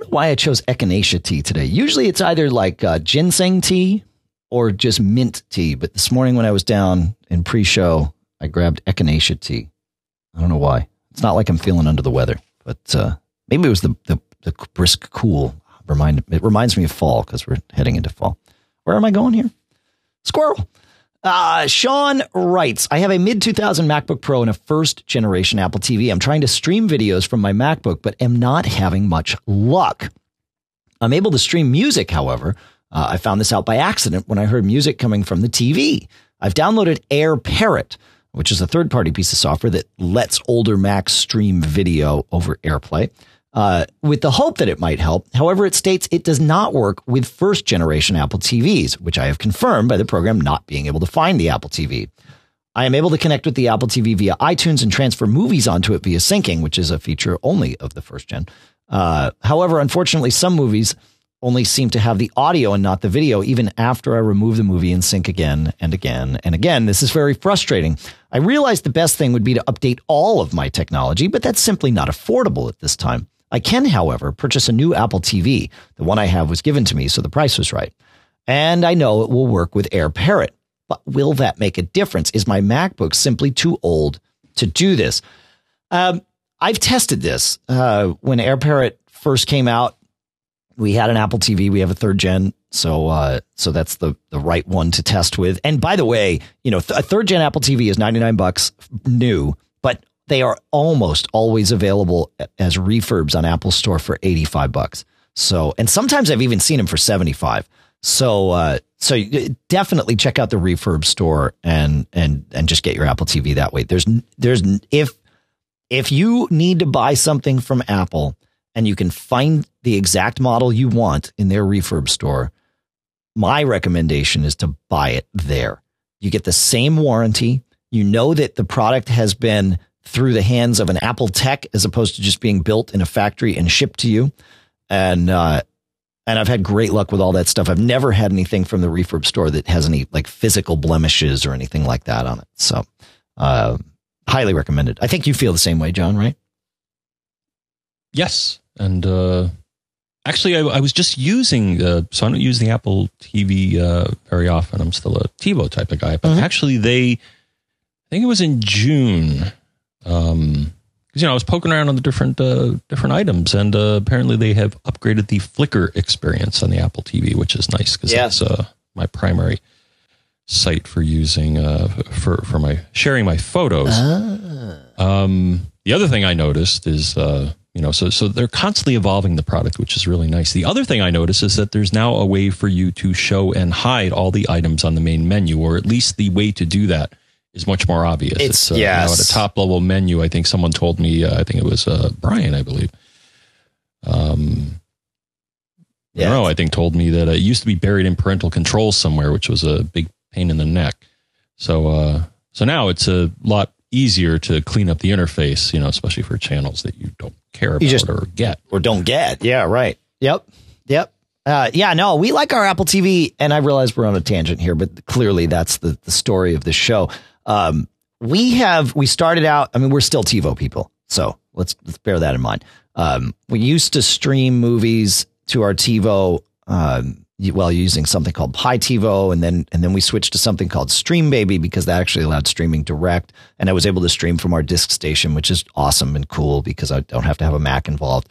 Why I chose echinacea tea today. Usually it's either like uh, ginseng tea or just mint tea. But this morning when I was down in pre show, I grabbed echinacea tea. I don't know why. It's not like I'm feeling under the weather, but uh, maybe it was the, the, the brisk cool. Remind, it reminds me of fall because we're heading into fall. Where am I going here? Squirrel. Uh, Sean writes, I have a mid 2000 MacBook Pro and a first generation Apple TV. I'm trying to stream videos from my MacBook, but am not having much luck. I'm able to stream music, however. Uh, I found this out by accident when I heard music coming from the TV. I've downloaded AirParrot, which is a third party piece of software that lets older Macs stream video over AirPlay uh, with the hope that it might help. However, it states it does not work with first generation Apple TVs, which I have confirmed by the program not being able to find the Apple TV. I am able to connect with the Apple TV via iTunes and transfer movies onto it via syncing, which is a feature only of the first gen. Uh, however, unfortunately, some movies only seem to have the audio and not the video, even after I remove the movie and sync again and again and again. This is very frustrating. I realize the best thing would be to update all of my technology, but that's simply not affordable at this time. I can, however, purchase a new Apple TV. The one I have was given to me, so the price was right. And I know it will work with AirParrot. But will that make a difference? Is my MacBook simply too old to do this? Um, I've tested this. Uh, when AirParrot first came out, we had an Apple TV. We have a third gen, so uh, so that's the the right one to test with. And by the way, you know, th- a third gen Apple TV is ninety nine bucks new, but they are almost always available as refurbs on Apple Store for 85 bucks. So, and sometimes I've even seen them for 75. So, uh, so definitely check out the refurb store and, and, and just get your Apple TV that way. There's, there's, if, if you need to buy something from Apple and you can find the exact model you want in their refurb store, my recommendation is to buy it there. You get the same warranty. You know that the product has been through the hands of an Apple tech as opposed to just being built in a factory and shipped to you. And uh, and I've had great luck with all that stuff. I've never had anything from the refurb store that has any like physical blemishes or anything like that on it. So, uh, highly recommended. I think you feel the same way, John, right? Yes, and uh, actually, I, I, was just using. Uh, so I don't use the Apple TV uh, very often. I'm still a TiVo type of guy, but mm-hmm. actually, they. I think it was in June um, because you know I was poking around on the different uh, different items, and uh, apparently they have upgraded the Flickr experience on the Apple TV, which is nice because yeah. that's uh, my primary site for using uh, for for my sharing my photos. Ah. Um, the other thing I noticed is uh, you know so so they're constantly evolving the product, which is really nice. The other thing I noticed is that there's now a way for you to show and hide all the items on the main menu, or at least the way to do that is much more obvious. It's, it's uh, yes. You know, at a top level menu. I think someone told me. Uh, I think it was uh, Brian, I believe. Um, yeah. Know. I think told me that it used to be buried in parental controls somewhere, which was a big pain in the neck. So, uh, so now it's a lot easier to clean up the interface. You know, especially for channels that you don't care about just, or get or don't get. Yeah, right. Yep. Yep. Uh, yeah, no, we like our Apple TV, and I realize we're on a tangent here, but clearly that's the, the story of the show. Um, we have we started out. I mean, we're still TiVo people, so let's let's bear that in mind. Um, we used to stream movies to our TiVo. Um, well, using something called pyTivo, and then and then we switched to something called Stream Baby because that actually allowed streaming direct, and I was able to stream from our disk station, which is awesome and cool because I don't have to have a Mac involved.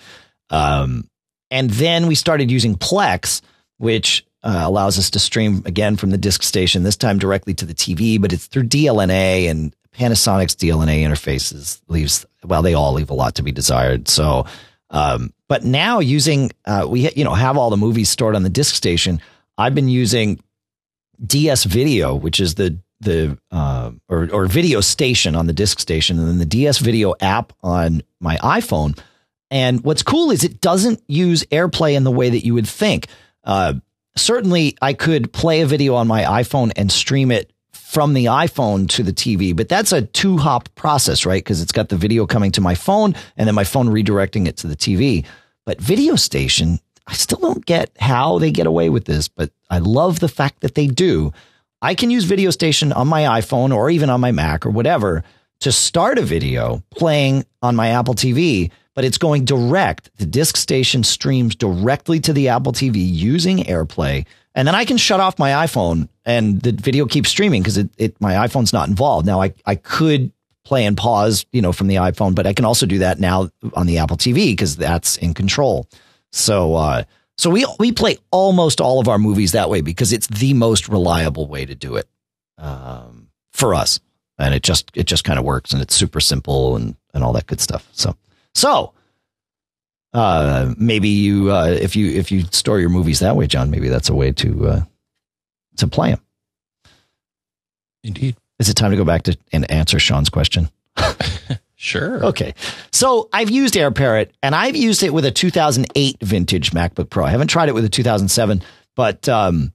Um, and then we started using Plex, which uh, allows us to stream again from the disk station, this time directly to the TV, but it's through DLNA and Panasonic's DLNA interfaces leaves, well, they all leave a lot to be desired. So, um, but now using, uh, we, you know, have all the movies stored on the disk station. I've been using DS Video, which is the, the, uh, or, or video station on the disk station and then the DS Video app on my iPhone. And what's cool is it doesn't use AirPlay in the way that you would think. Uh, certainly I could play a video on my iPhone and stream it from the iPhone to the TV, but that's a two hop process, right? Because it's got the video coming to my phone and then my phone redirecting it to the TV. But Video Station, I still don't get how they get away with this, but I love the fact that they do. I can use Video Station on my iPhone or even on my Mac or whatever to start a video playing on my Apple TV, but it's going direct. The disk station streams directly to the Apple TV using AirPlay. And then I can shut off my iPhone and the video keeps streaming because it, it my iPhone's not involved. Now I, I could play and pause, you know, from the iPhone, but I can also do that now on the Apple TV because that's in control. So uh so we we play almost all of our movies that way because it's the most reliable way to do it um, for us, and it just it just kind of works and it's super simple and and all that good stuff. So so uh, maybe you uh, if you if you store your movies that way, John, maybe that's a way to uh, to play them. Indeed. Is it time to go back to and answer Sean's question? Sure. Okay. So I've used AirParrot and I've used it with a 2008 vintage MacBook Pro. I haven't tried it with a 2007, but um,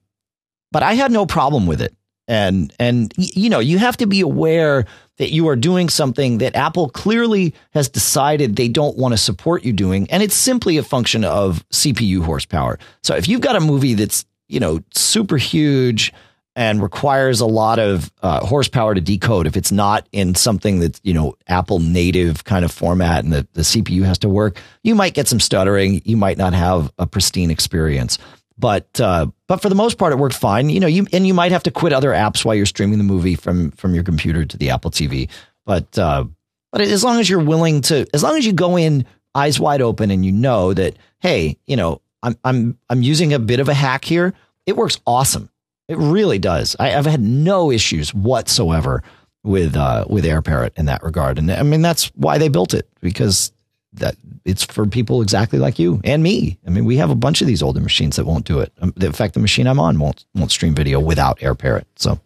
but I had no problem with it. And and you know, you have to be aware that you are doing something that Apple clearly has decided they don't want to support you doing, and it's simply a function of CPU horsepower. So if you've got a movie that's you know super huge and requires a lot of uh, horsepower to decode if it's not in something that's you know apple native kind of format and the, the cpu has to work you might get some stuttering. You might not have a pristine experience but uh, but for the most part it worked fine. You know you and you might have to quit other apps while you're streaming the movie from from your computer to the apple tv but uh, but as long as you're willing to as long as you go in eyes wide open and you know that hey you know i'm i'm i'm using a bit of a hack here it works awesome. It really does. I, have had no issues whatsoever with uh, with AirParrot in that regard, and I mean that's why they built it because that it's for people exactly like you and me. I mean, we have a bunch of these older machines that won't do it. Um, in fact, the machine I'm on won't won't stream video without AirParrot. So,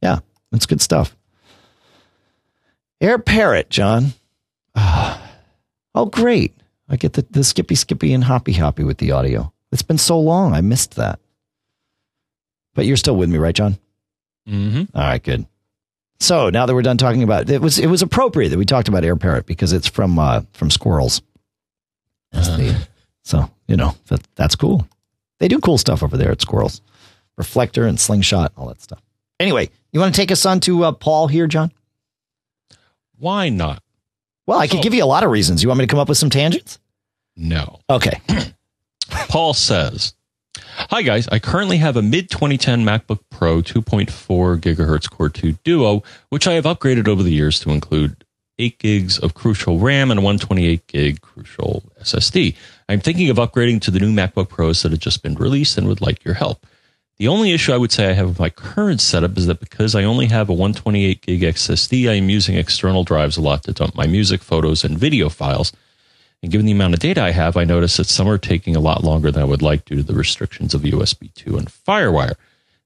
yeah, it's good stuff. AirParrot, John. Oh, great! I get the, the skippy skippy and hoppy hoppy with the audio. It's been so long, I missed that. But you're still with me, right, John? Mm-hmm. All right, good. So now that we're done talking about it, was it was appropriate that we talked about AirParrot because it's from uh, from squirrels. Uh, so you know that that's cool. They do cool stuff over there at Squirrels, reflector and slingshot, all that stuff. Anyway, you want to take us on to uh, Paul here, John? Why not? Well, I could give you a lot of reasons. You want me to come up with some tangents? No. Okay. Paul says, Hi guys, I currently have a mid 2010 MacBook Pro 2.4 gigahertz Core 2 Duo, which I have upgraded over the years to include 8 gigs of Crucial RAM and a 128 gig Crucial SSD. I'm thinking of upgrading to the new MacBook Pros that have just been released and would like your help. The only issue I would say I have with my current setup is that because I only have a 128 gig SSD, I am using external drives a lot to dump my music, photos, and video files. And given the amount of data I have, I notice that some are taking a lot longer than I would like due to the restrictions of USB 2 and FireWire.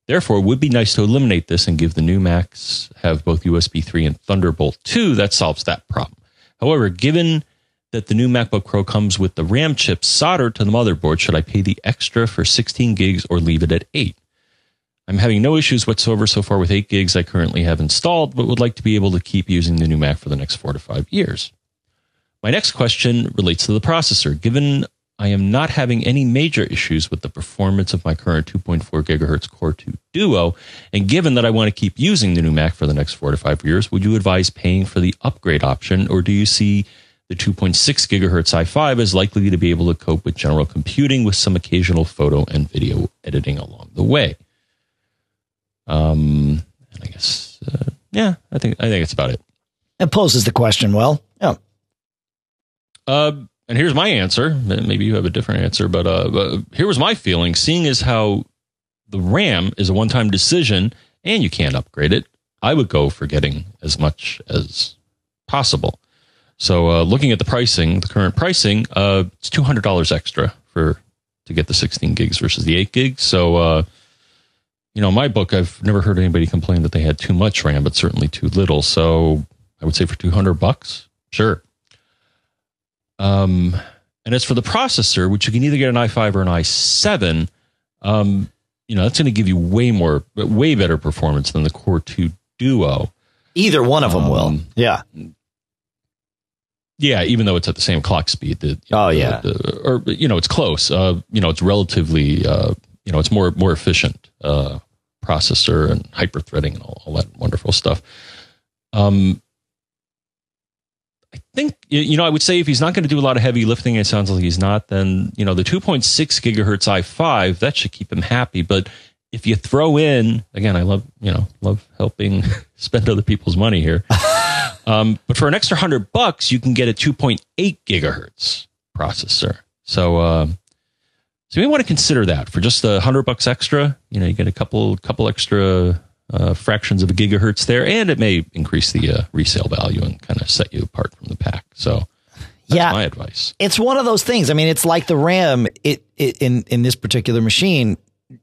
Therefore, it would be nice to eliminate this and give the new Macs have both USB 3 and Thunderbolt 2 that solves that problem. However, given that the new MacBook Pro comes with the RAM chip soldered to the motherboard, should I pay the extra for 16 gigs or leave it at 8? I'm having no issues whatsoever so far with 8 gigs I currently have installed, but would like to be able to keep using the new Mac for the next 4 to 5 years. My next question relates to the processor. Given I am not having any major issues with the performance of my current 2.4 gigahertz Core 2 Duo, and given that I want to keep using the new Mac for the next four to five years, would you advise paying for the upgrade option, or do you see the 2.6 gigahertz i5 as likely to be able to cope with general computing with some occasional photo and video editing along the way? Um, and I guess, uh, yeah, I think I think it's about it. It poses the question well. Uh, and here's my answer. Maybe you have a different answer, but, uh, here was my feeling. Seeing as how the RAM is a one-time decision and you can't upgrade it, I would go for getting as much as possible. So, uh, looking at the pricing, the current pricing, uh, it's two hundred dollars extra for to get the sixteen gigs versus the eight gigs. So, uh, you know, my book, I've never heard anybody complain that they had too much RAM, but certainly too little. So, I would say for two hundred bucks, sure. Um, and as for the processor, which you can either get an i5 or an i7, um, you know, that's going to give you way more, way better performance than the Core 2 Duo. Either one of them um, will. Yeah. Yeah, even though it's at the same clock speed. The, oh yeah, the, or you know, it's close. Uh, you know, it's relatively. Uh, you know, it's more more efficient uh, processor and hyper threading and all, all that wonderful stuff. Um, I think you know I would say if he's not going to do a lot of heavy lifting, it sounds like he's not. Then you know the 2.6 gigahertz i5 that should keep him happy. But if you throw in again, I love you know love helping spend other people's money here. um, but for an extra hundred bucks, you can get a 2.8 gigahertz processor. So uh, so you may want to consider that for just a hundred bucks extra. You know, you get a couple couple extra uh, fractions of a gigahertz there, and it may increase the uh, resale value and kind of set you apart from the pack. So, yeah, my advice. It's one of those things. I mean, it's like the RAM. It, it in in this particular machine.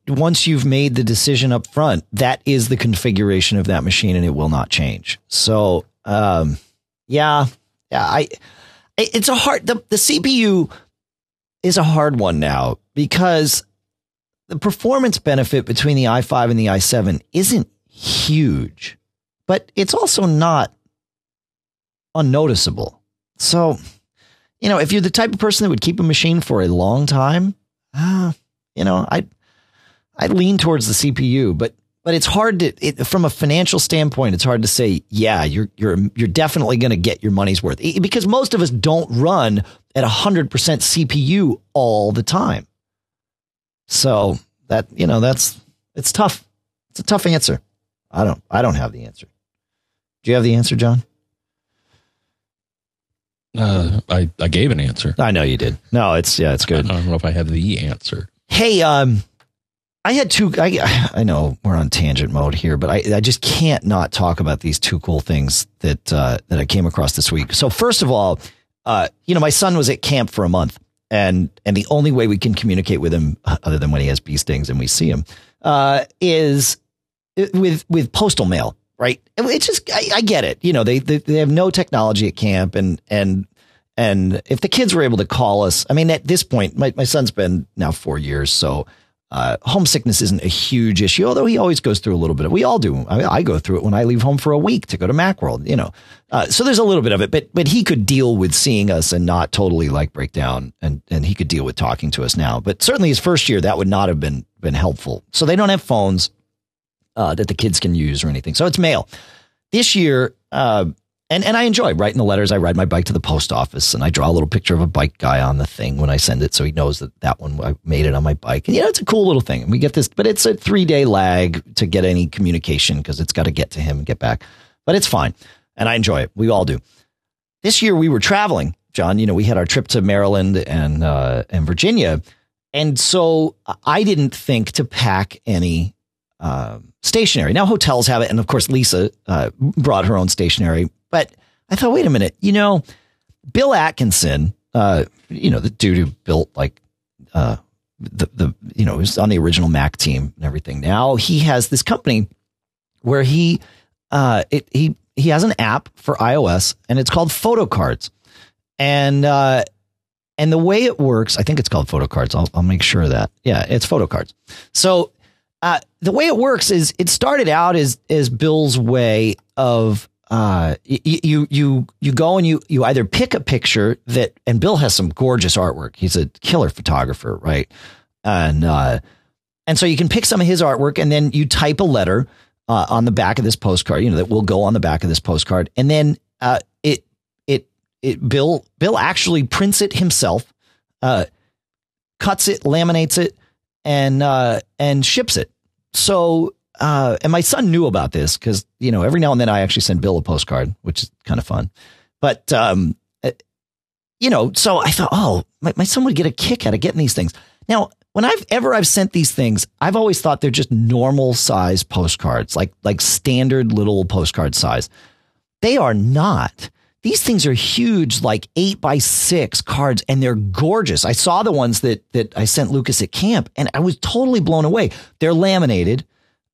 Once you've made the decision up front, that is the configuration of that machine, and it will not change. So, um, yeah, yeah, I. It's a hard. The the CPU is a hard one now because the performance benefit between the i5 and the i7 isn't huge, but it's also not unnoticeable. So, you know, if you're the type of person that would keep a machine for a long time, uh, you know, I I lean towards the CPU, but but it's hard to it, from a financial standpoint, it's hard to say, yeah, you're you're you're definitely going to get your money's worth because most of us don't run at 100% CPU all the time. So, that, you know, that's it's tough. It's a tough answer. I don't I don't have the answer. Do you have the answer, John? Uh, I I gave an answer. I know you did. No, it's yeah, it's good. I don't know if I have the answer. Hey, um, I had two. I I know we're on tangent mode here, but I I just can't not talk about these two cool things that uh, that I came across this week. So first of all, uh, you know, my son was at camp for a month, and and the only way we can communicate with him, other than when he has bee stings and we see him, uh, is with with postal mail, right? It's just I, I get it. You know, they, they they have no technology at camp, and and and if the kids were able to call us, I mean, at this point, my my son's been now four years, so. Uh, homesickness isn't a huge issue, although he always goes through a little bit of. We all do. I, mean, I go through it when I leave home for a week to go to MacWorld. You know, uh, so there's a little bit of it. But but he could deal with seeing us and not totally like break down, and and he could deal with talking to us now. But certainly his first year, that would not have been been helpful. So they don't have phones uh, that the kids can use or anything. So it's mail. This year, uh, and and I enjoy writing the letters. I ride my bike to the post office and I draw a little picture of a bike guy on the thing when I send it, so he knows that that one I made it on my bike. And you know, it's a cool little thing. And we get this, but it's a three day lag to get any communication because it's got to get to him and get back. But it's fine, and I enjoy it. We all do. This year we were traveling, John. You know, we had our trip to Maryland and uh, and Virginia, and so I didn't think to pack any uh, stationery. Now hotels have it, and of course Lisa uh, brought her own stationery. But I thought, wait a minute, you know, Bill Atkinson, uh, you know, the dude who built like uh, the the you know was on the original Mac team and everything. Now he has this company where he uh, it, he he has an app for iOS and it's called Photocards, and uh, and the way it works, I think it's called Photocards. I'll I'll make sure that. Yeah, it's Photocards. So uh, the way it works is it started out as as Bill's way of uh, you you you go and you you either pick a picture that and Bill has some gorgeous artwork. He's a killer photographer, right? And uh, and so you can pick some of his artwork and then you type a letter uh, on the back of this postcard. You know that will go on the back of this postcard, and then uh, it it it Bill Bill actually prints it himself, uh, cuts it, laminates it, and uh, and ships it so, uh, and my son knew about this because, you know, every now and then I actually send Bill a postcard, which is kind of fun. But, um, uh, you know, so I thought, oh, my, my son would get a kick out of getting these things. Now, when I've ever I've sent these things, I've always thought they're just normal size postcards, like like standard little postcard size. They are not. These things are huge, like eight by six cards, and they're gorgeous. I saw the ones that that I sent Lucas at camp, and I was totally blown away. They're laminated,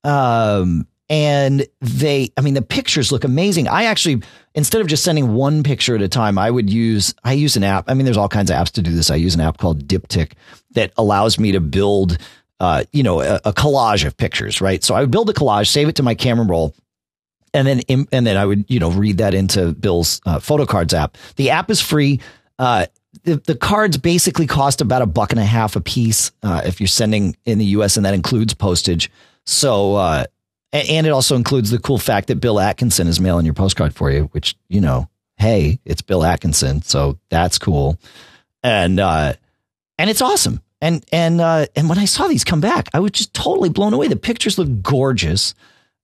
um, and they, I mean, the pictures look amazing. I actually, instead of just sending one picture at a time, I would use I use an app. I mean, there's all kinds of apps to do this. I use an app called Diptic that allows me to build, uh, you know, a, a collage of pictures. Right, so I would build a collage, save it to my camera roll and then and then I would you know read that into Bill's uh, photo cards app. The app is free. Uh, the, the cards basically cost about a buck and a half a piece uh, if you're sending in the U.S. and that includes postage. So uh, and it also includes the cool fact that Bill Atkinson is mailing your postcard for you, which you know, hey, it's Bill Atkinson, so that's cool, and uh, and it's awesome. And and uh, and when I saw these come back, I was just totally blown away. The pictures look gorgeous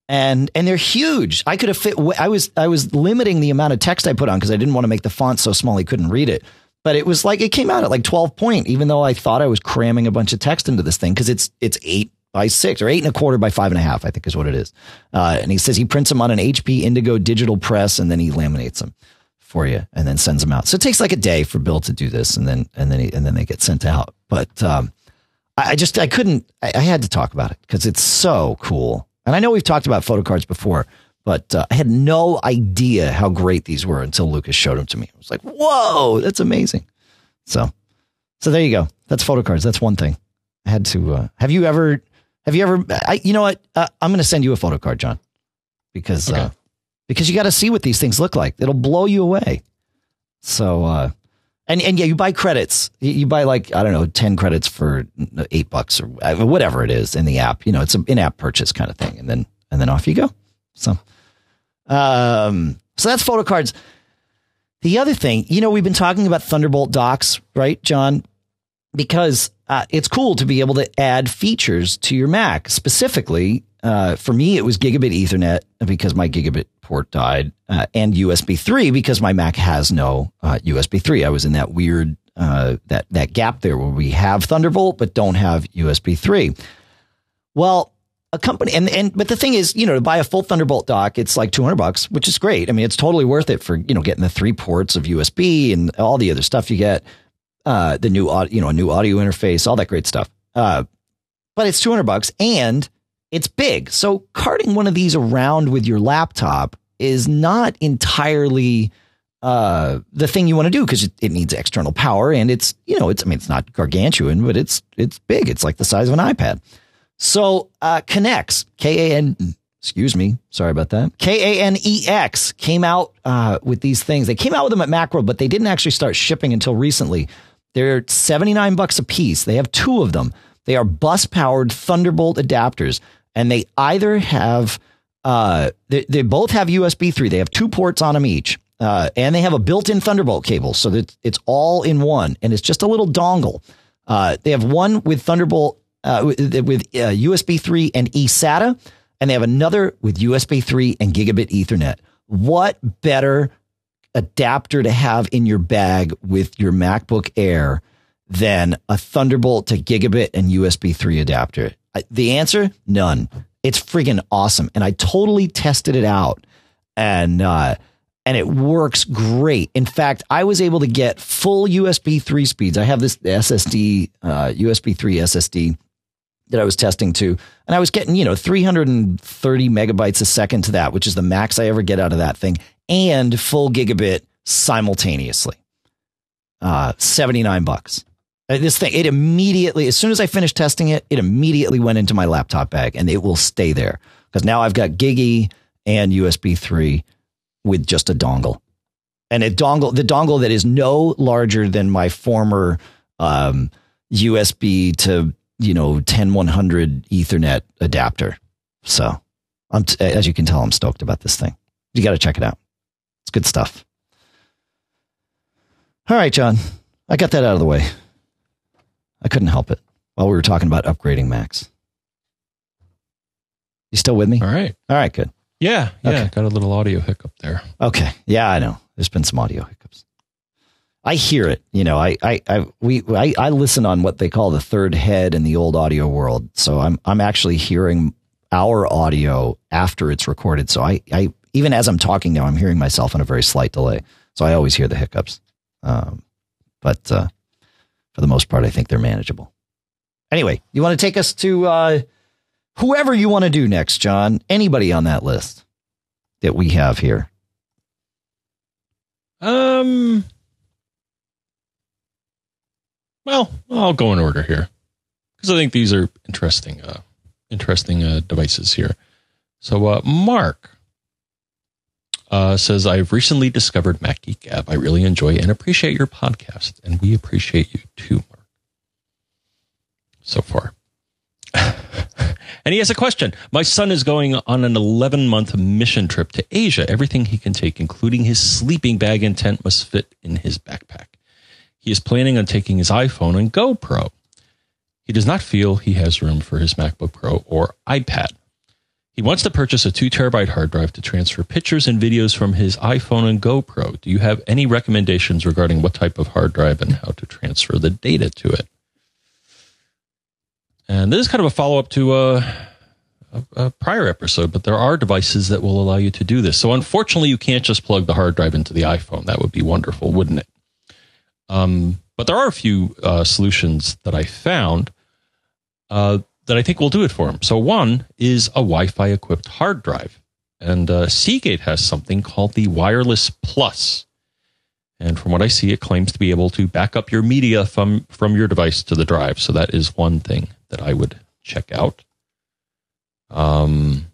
and and they're huge. I could have fit. I was I was limiting the amount of text I put on because I didn't want to make the font so small he couldn't read it. But it was like it came out at like twelve point, even though I thought I was cramming a bunch of text into this thing because it's it's eight by six or eight and a quarter by five and a half, I think is what it is. Uh, and he says he prints them on an HP Indigo digital press and then he laminates them for you and then sends them out. So it takes like a day for Bill to do this and then and then he, and then they get sent out. But um, I, I just I couldn't I, I had to talk about it because it's so cool and I know we've talked about photo cards before, but uh, I had no idea how great these were until Lucas showed them to me. I was like, whoa, that's amazing. So, so there you go. That's photo cards. That's one thing. I had to. Uh, have you ever? Have you ever? I, you know what? Uh, I'm going to send you a photo card, John, because uh, okay. because you got to see what these things look like. It'll blow you away. So, uh, and and yeah, you buy credits. You buy like I don't know, ten credits for eight bucks or uh, whatever it is in the app. You know, it's an in-app purchase kind of thing, and then and then off you go. So, um, so that's photo cards. The other thing, you know, we've been talking about Thunderbolt docks, right, John? Because uh, it's cool to be able to add features to your Mac. Specifically, uh, for me, it was gigabit Ethernet because my gigabit port died, uh, and USB 3 because my Mac has no uh, USB 3. I was in that weird uh, that that gap there where we have Thunderbolt but don't have USB 3. Well, a company and and but the thing is, you know, to buy a full Thunderbolt dock, it's like 200 bucks, which is great. I mean, it's totally worth it for, you know, getting the three ports of USB and all the other stuff you get. Uh, the new audio, you know, a new audio interface, all that great stuff. Uh, but it's 200 bucks and it's big. So carting one of these around with your laptop is not entirely uh, the thing you want to do because it, needs external power and it's you know it's I mean it's not gargantuan but it's it's big. It's like the size of an iPad. So uh, Kanex K A N excuse me sorry about that K A N E X came out uh, with these things. They came out with them at Macworld, but they didn't actually start shipping until recently. They're seventy nine bucks a piece. They have two of them. They are bus powered Thunderbolt adapters and they either have uh, they, they both have USB 3. They have two ports on them each. Uh, and they have a built-in Thunderbolt cable, so that it's all in one, and it's just a little dongle. Uh, they have one with Thunderbolt uh, with, with USB uh, 3 and eSATA, and they have another with USB 3 and Gigabit Ethernet. What better adapter to have in your bag with your MacBook Air than a Thunderbolt to Gigabit and USB 3 adapter? The answer: none. It's freaking awesome, and I totally tested it out, and uh, and it works great. In fact, I was able to get full USB three speeds. I have this SSD, uh, USB three SSD that I was testing to, and I was getting you know 330 megabytes a second to that, which is the max I ever get out of that thing, and full gigabit simultaneously. Uh, 79 bucks. This thing, it immediately, as soon as I finished testing it, it immediately went into my laptop bag and it will stay there because now I've got GigE and USB 3 with just a dongle. And a dongle, the dongle that is no larger than my former um, USB to, you know, 10100 Ethernet adapter. So, I'm t- as you can tell, I'm stoked about this thing. You got to check it out. It's good stuff. All right, John, I got that out of the way. I couldn't help it while we were talking about upgrading Macs. You still with me? All right. All right, good. Yeah, yeah. Okay. Got a little audio hiccup there. Okay. Yeah, I know. There's been some audio hiccups. I hear it. You know, I, I, I, we, I, I listen on what they call the third head in the old audio world. So I'm, I'm actually hearing our audio after it's recorded. So I, I, even as I'm talking now, I'm hearing myself in a very slight delay. So I always hear the hiccups. Um, but, uh, for the most part, I think they're manageable. Anyway, you want to take us to uh, whoever you want to do next, John? Anybody on that list that we have here? Um. Well, I'll go in order here because I think these are interesting, uh, interesting uh, devices here. So, uh, Mark, uh, says, I've recently discovered Mac Gab. I really enjoy and appreciate your podcast, and we appreciate you too, Mark. So far. and he has a question. My son is going on an 11 month mission trip to Asia. Everything he can take, including his sleeping bag and tent, must fit in his backpack. He is planning on taking his iPhone and GoPro. He does not feel he has room for his MacBook Pro or iPad. He wants to purchase a two terabyte hard drive to transfer pictures and videos from his iPhone and GoPro. Do you have any recommendations regarding what type of hard drive and how to transfer the data to it? And this is kind of a follow up to a, a, a, prior episode, but there are devices that will allow you to do this. So, unfortunately, you can't just plug the hard drive into the iPhone. That would be wonderful, wouldn't it? Um, but there are a few uh, solutions that I found uh, that I think will do it for him. So one is a Wi-Fi equipped hard drive, and uh, Seagate has something called the Wireless Plus. And from what I see, it claims to be able to back up your media from from your device to the drive. So that is one thing that I would check out. Um,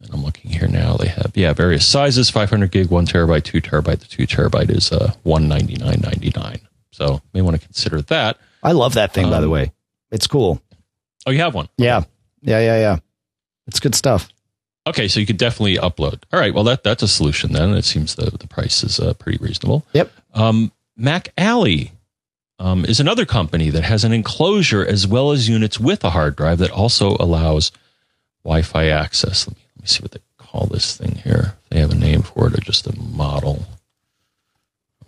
and I'm looking here now. They have yeah various sizes: 500 gig, one terabyte, two terabyte. The two terabyte is uh 199.99. So may want to consider that. I love that thing, um, by the um, way. It's cool. Oh, you have one? Yeah. Yeah, yeah, yeah. It's good stuff. Okay, so you could definitely upload. All right, well that that's a solution then. It seems the the price is uh, pretty reasonable. Yep. Um, Macally um, is another company that has an enclosure as well as units with a hard drive that also allows Wi-Fi access. Let me let me see what they call this thing here. They have a name for it or just a model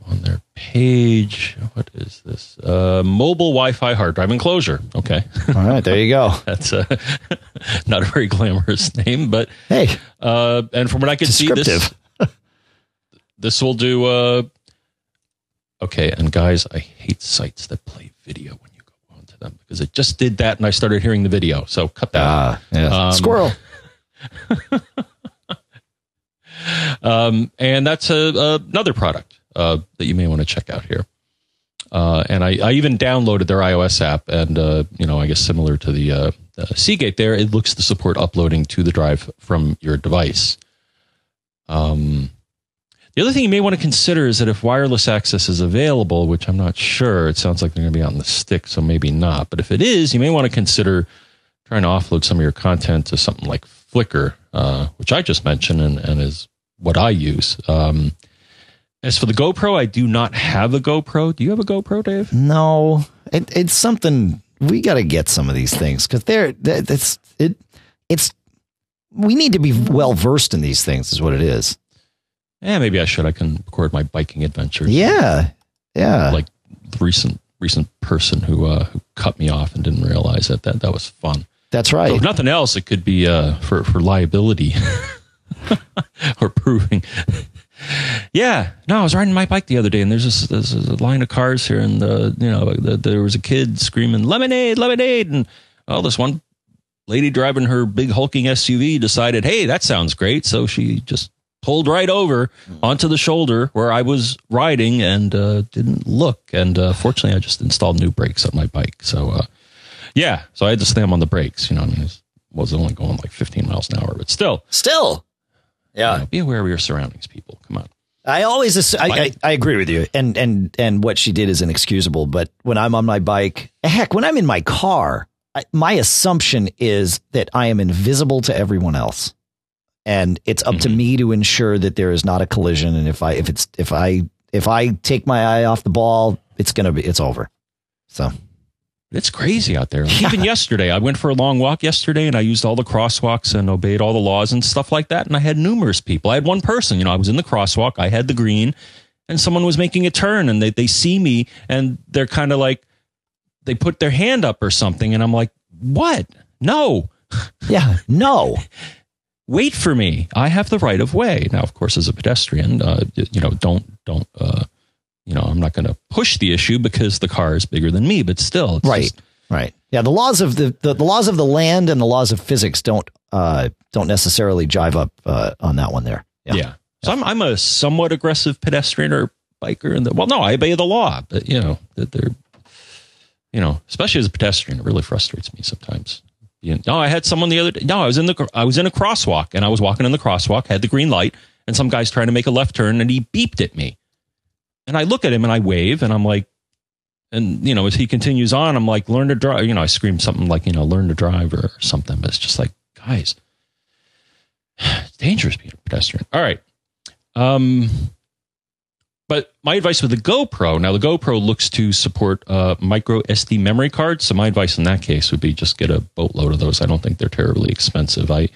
on their page. What is this? Uh, mobile Wi-Fi hard drive enclosure. Okay. All right, there you go. That's uh, not a very glamorous name, but hey. Uh, and from what I can see, this this will do. Uh, okay, and guys, I hate sites that play video when you go onto them because it just did that, and I started hearing the video. So cut that. Ah, yeah. Um, Squirrel. um, and that's a, another product uh, that you may want to check out here. Uh, and I, I, even downloaded their iOS app, and uh, you know, I guess similar to the, uh, Seagate, there it looks to support uploading to the drive from your device. Um, the other thing you may want to consider is that if wireless access is available, which I'm not sure, it sounds like they're going to be on the stick, so maybe not. But if it is, you may want to consider trying to offload some of your content to something like Flickr, uh, which I just mentioned and, and is what I use. Um, as for the GoPro, I do not have a GoPro. Do you have a GoPro, Dave? No, it, it's something we got to get some of these things because they're that's it. It's we need to be well versed in these things. Is what it is. Yeah, maybe I should. I can record my biking adventures. Yeah, yeah. Like the recent recent person who uh, who cut me off and didn't realize that that that was fun. That's right. So if nothing else, it could be uh, for for liability or proving yeah, no, I was riding my bike the other day, and there's this, there's a line of cars here, and the you know the, there was a kid screaming lemonade, lemonade, and well, this one lady driving her big hulking SUV decided, hey, that sounds great, so she just pulled right over onto the shoulder where I was riding and uh, didn't look, and uh, fortunately, I just installed new brakes on my bike, so uh, yeah, so I had to slam on the brakes, you know, I mean, it was only going like 15 miles an hour, but still, still? Yeah. You know, be aware of your surroundings, people. Come on. I always, I, I, I, agree with you, and and and what she did is inexcusable. But when I'm on my bike, heck, when I'm in my car, I, my assumption is that I am invisible to everyone else, and it's up mm-hmm. to me to ensure that there is not a collision. And if I if it's if I if I take my eye off the ball, it's gonna be it's over. So it's crazy out there. Yeah. Even yesterday, I went for a long walk yesterday and I used all the crosswalks and obeyed all the laws and stuff like that. And I had numerous people. I had one person, you know, I was in the crosswalk, I had the green, and someone was making a turn and they, they see me and they're kind of like, they put their hand up or something. And I'm like, what? No. Yeah, no. Wait for me. I have the right of way. Now, of course, as a pedestrian, uh, you know, don't, don't, uh, you know, I'm not going to push the issue because the car is bigger than me, but still, right, just, right, yeah. The laws of the, the, the laws of the land and the laws of physics don't uh, don't necessarily jive up uh, on that one there. Yeah. yeah. So I'm I'm a somewhat aggressive pedestrian or biker, and well, no, I obey the law, but you know that they're, you know, especially as a pedestrian, it really frustrates me sometimes. You know, no, I had someone the other day. No, I was in the I was in a crosswalk, and I was walking in the crosswalk, had the green light, and some guy's trying to make a left turn and he beeped at me. And I look at him and I wave and I'm like, and you know, as he continues on, I'm like, learn to drive. You know, I scream something like, you know, learn to drive or something. But it's just like, guys, it's dangerous being a pedestrian. All right. Um, but my advice with the GoPro now, the GoPro looks to support uh, micro SD memory cards. So my advice in that case would be just get a boatload of those. I don't think they're terribly expensive. I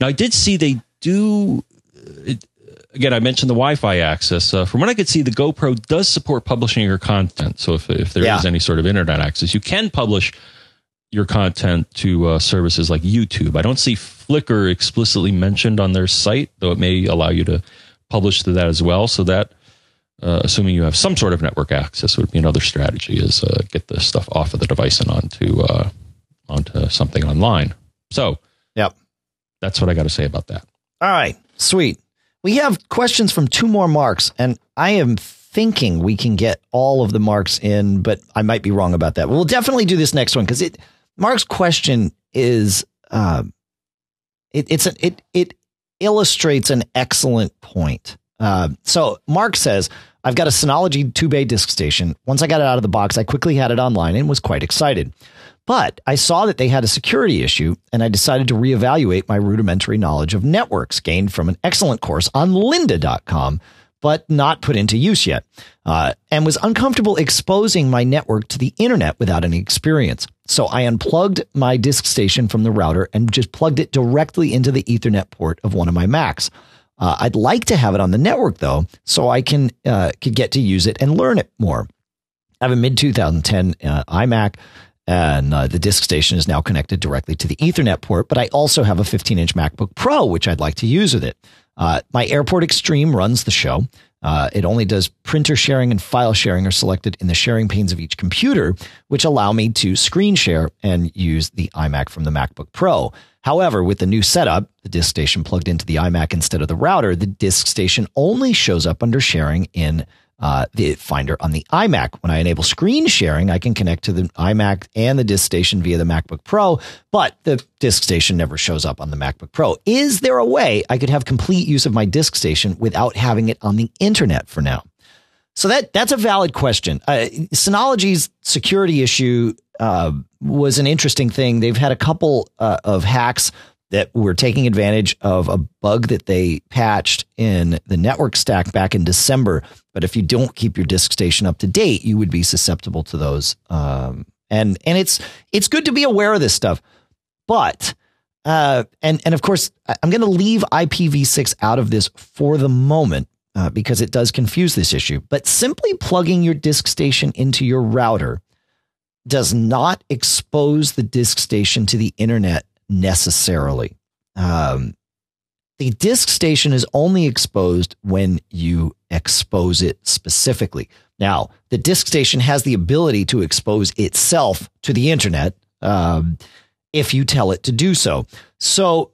now I did see they do. It, again, I mentioned the Wi-Fi access. Uh, from what I could see, the GoPro does support publishing your content. So if if there yeah. is any sort of internet access, you can publish your content to uh, services like YouTube. I don't see Flickr explicitly mentioned on their site, though it may allow you to publish to that as well. So that uh, assuming you have some sort of network access, would be another strategy is uh, get the stuff off of the device and onto uh, onto something online. So, yep, that's what I got to say about that. All right, sweet. We have questions from two more marks, and I am thinking we can get all of the marks in, but I might be wrong about that. We'll definitely do this next one because it Mark's question is uh, it, it's it it illustrates an excellent point. Uh, so Mark says, I've got a Synology two bay disk station. Once I got it out of the box, I quickly had it online and was quite excited. But I saw that they had a security issue, and I decided to reevaluate my rudimentary knowledge of networks gained from an excellent course on lynda.com, but not put into use yet, uh, and was uncomfortable exposing my network to the internet without any experience. So I unplugged my disk station from the router and just plugged it directly into the Ethernet port of one of my Macs. Uh, I'd like to have it on the network though, so I can uh, could get to use it and learn it more. I have a mid 2010 uh, iMac, and uh, the disk station is now connected directly to the Ethernet port. But I also have a 15 inch MacBook Pro, which I'd like to use with it. Uh, my Airport Extreme runs the show. Uh, it only does printer sharing and file sharing are selected in the sharing panes of each computer, which allow me to screen share and use the iMac from the MacBook Pro. However, with the new setup, the disk station plugged into the iMac instead of the router, the disk station only shows up under sharing in uh, the Finder on the iMac. When I enable screen sharing, I can connect to the iMac and the disk station via the MacBook Pro, but the disk station never shows up on the MacBook Pro. Is there a way I could have complete use of my disk station without having it on the internet for now? So that that's a valid question. Uh, Synology's security issue uh, was an interesting thing. They've had a couple uh, of hacks that were taking advantage of a bug that they patched in the network stack back in December. But if you don't keep your disk station up to date, you would be susceptible to those. Um, and and it's it's good to be aware of this stuff. But uh, and and of course, I'm going to leave IPv6 out of this for the moment uh, because it does confuse this issue. But simply plugging your disk station into your router does not expose the disk station to the internet necessarily. Um, the disk station is only exposed when you expose it specifically. Now, the disk station has the ability to expose itself to the internet um, if you tell it to do so. So,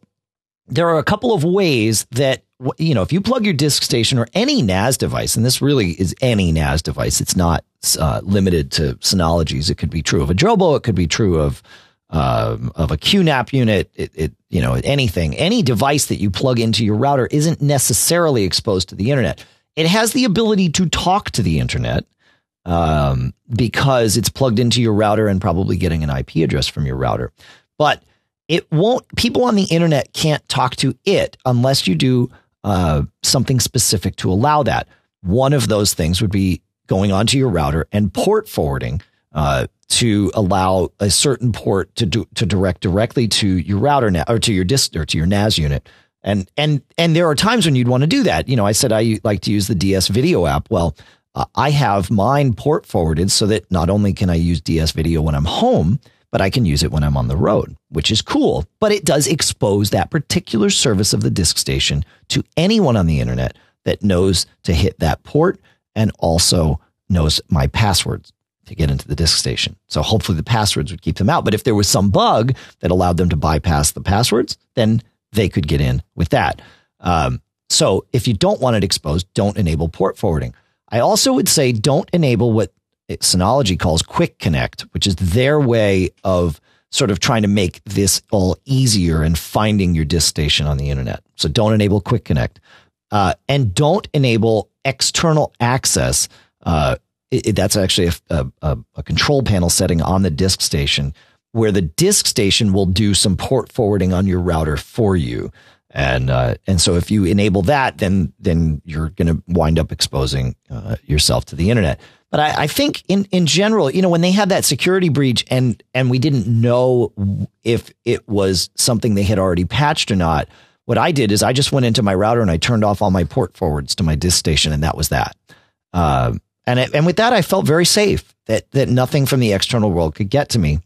there are a couple of ways that you know if you plug your disk station or any NAS device, and this really is any NAS device. It's not uh, limited to Synologies. It could be true of a Drobo. It could be true of um, of a QNAP unit. It, it, you know anything, any device that you plug into your router isn't necessarily exposed to the internet. It has the ability to talk to the internet um, because it's plugged into your router and probably getting an IP address from your router. But it won't. People on the internet can't talk to it unless you do uh, something specific to allow that. One of those things would be going onto your router and port forwarding uh, to allow a certain port to do, to direct directly to your router now or to your disk or to your NAS unit. And and and there are times when you'd want to do that. You know, I said I like to use the DS Video app. Well, uh, I have mine port forwarded so that not only can I use DS Video when I'm home, but I can use it when I'm on the road, which is cool. But it does expose that particular service of the disk station to anyone on the internet that knows to hit that port and also knows my passwords to get into the disk station. So hopefully the passwords would keep them out. But if there was some bug that allowed them to bypass the passwords, then they could get in with that. Um, so if you don't want it exposed, don't enable port forwarding. I also would say don't enable what Synology calls Quick Connect, which is their way of sort of trying to make this all easier and finding your disk station on the internet. So don't enable Quick Connect. uh, and don't enable external access. Uh, it, it, that's actually a, a, a control panel setting on the disk station where the disk station will do some port forwarding on your router for you. And uh, and so if you enable that, then then you're going to wind up exposing uh, yourself to the internet. But I, I, think in in general, you know, when they had that security breach and and we didn't know if it was something they had already patched or not, what I did is I just went into my router and I turned off all my port forwards to my disk station, and that was that. Uh, and it, and with that, I felt very safe that that nothing from the external world could get to me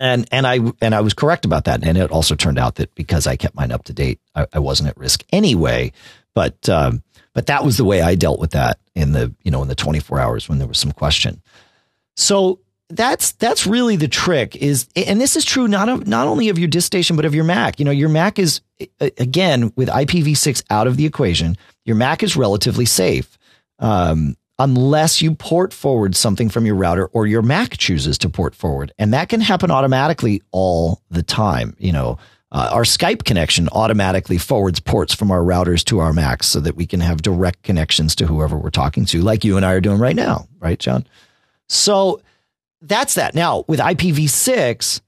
and and I and I was correct about that. And it also turned out that because I kept mine up to date, I, I wasn't at risk anyway. But um, but that was the way I dealt with that in the you know in the 24 hours when there was some question. So that's that's really the trick is and this is true not of not only of your disk station but of your Mac. You know, your Mac is again with IPv6 out of the equation, your Mac is relatively safe. Um, unless you port forward something from your router or your Mac chooses to port forward. And that can happen automatically all the time. You know, uh, our Skype connection automatically forwards ports from our routers to our Macs so that we can have direct connections to whoever we're talking to, like you and I are doing right now, right, John? So that's that. Now, with IPv6,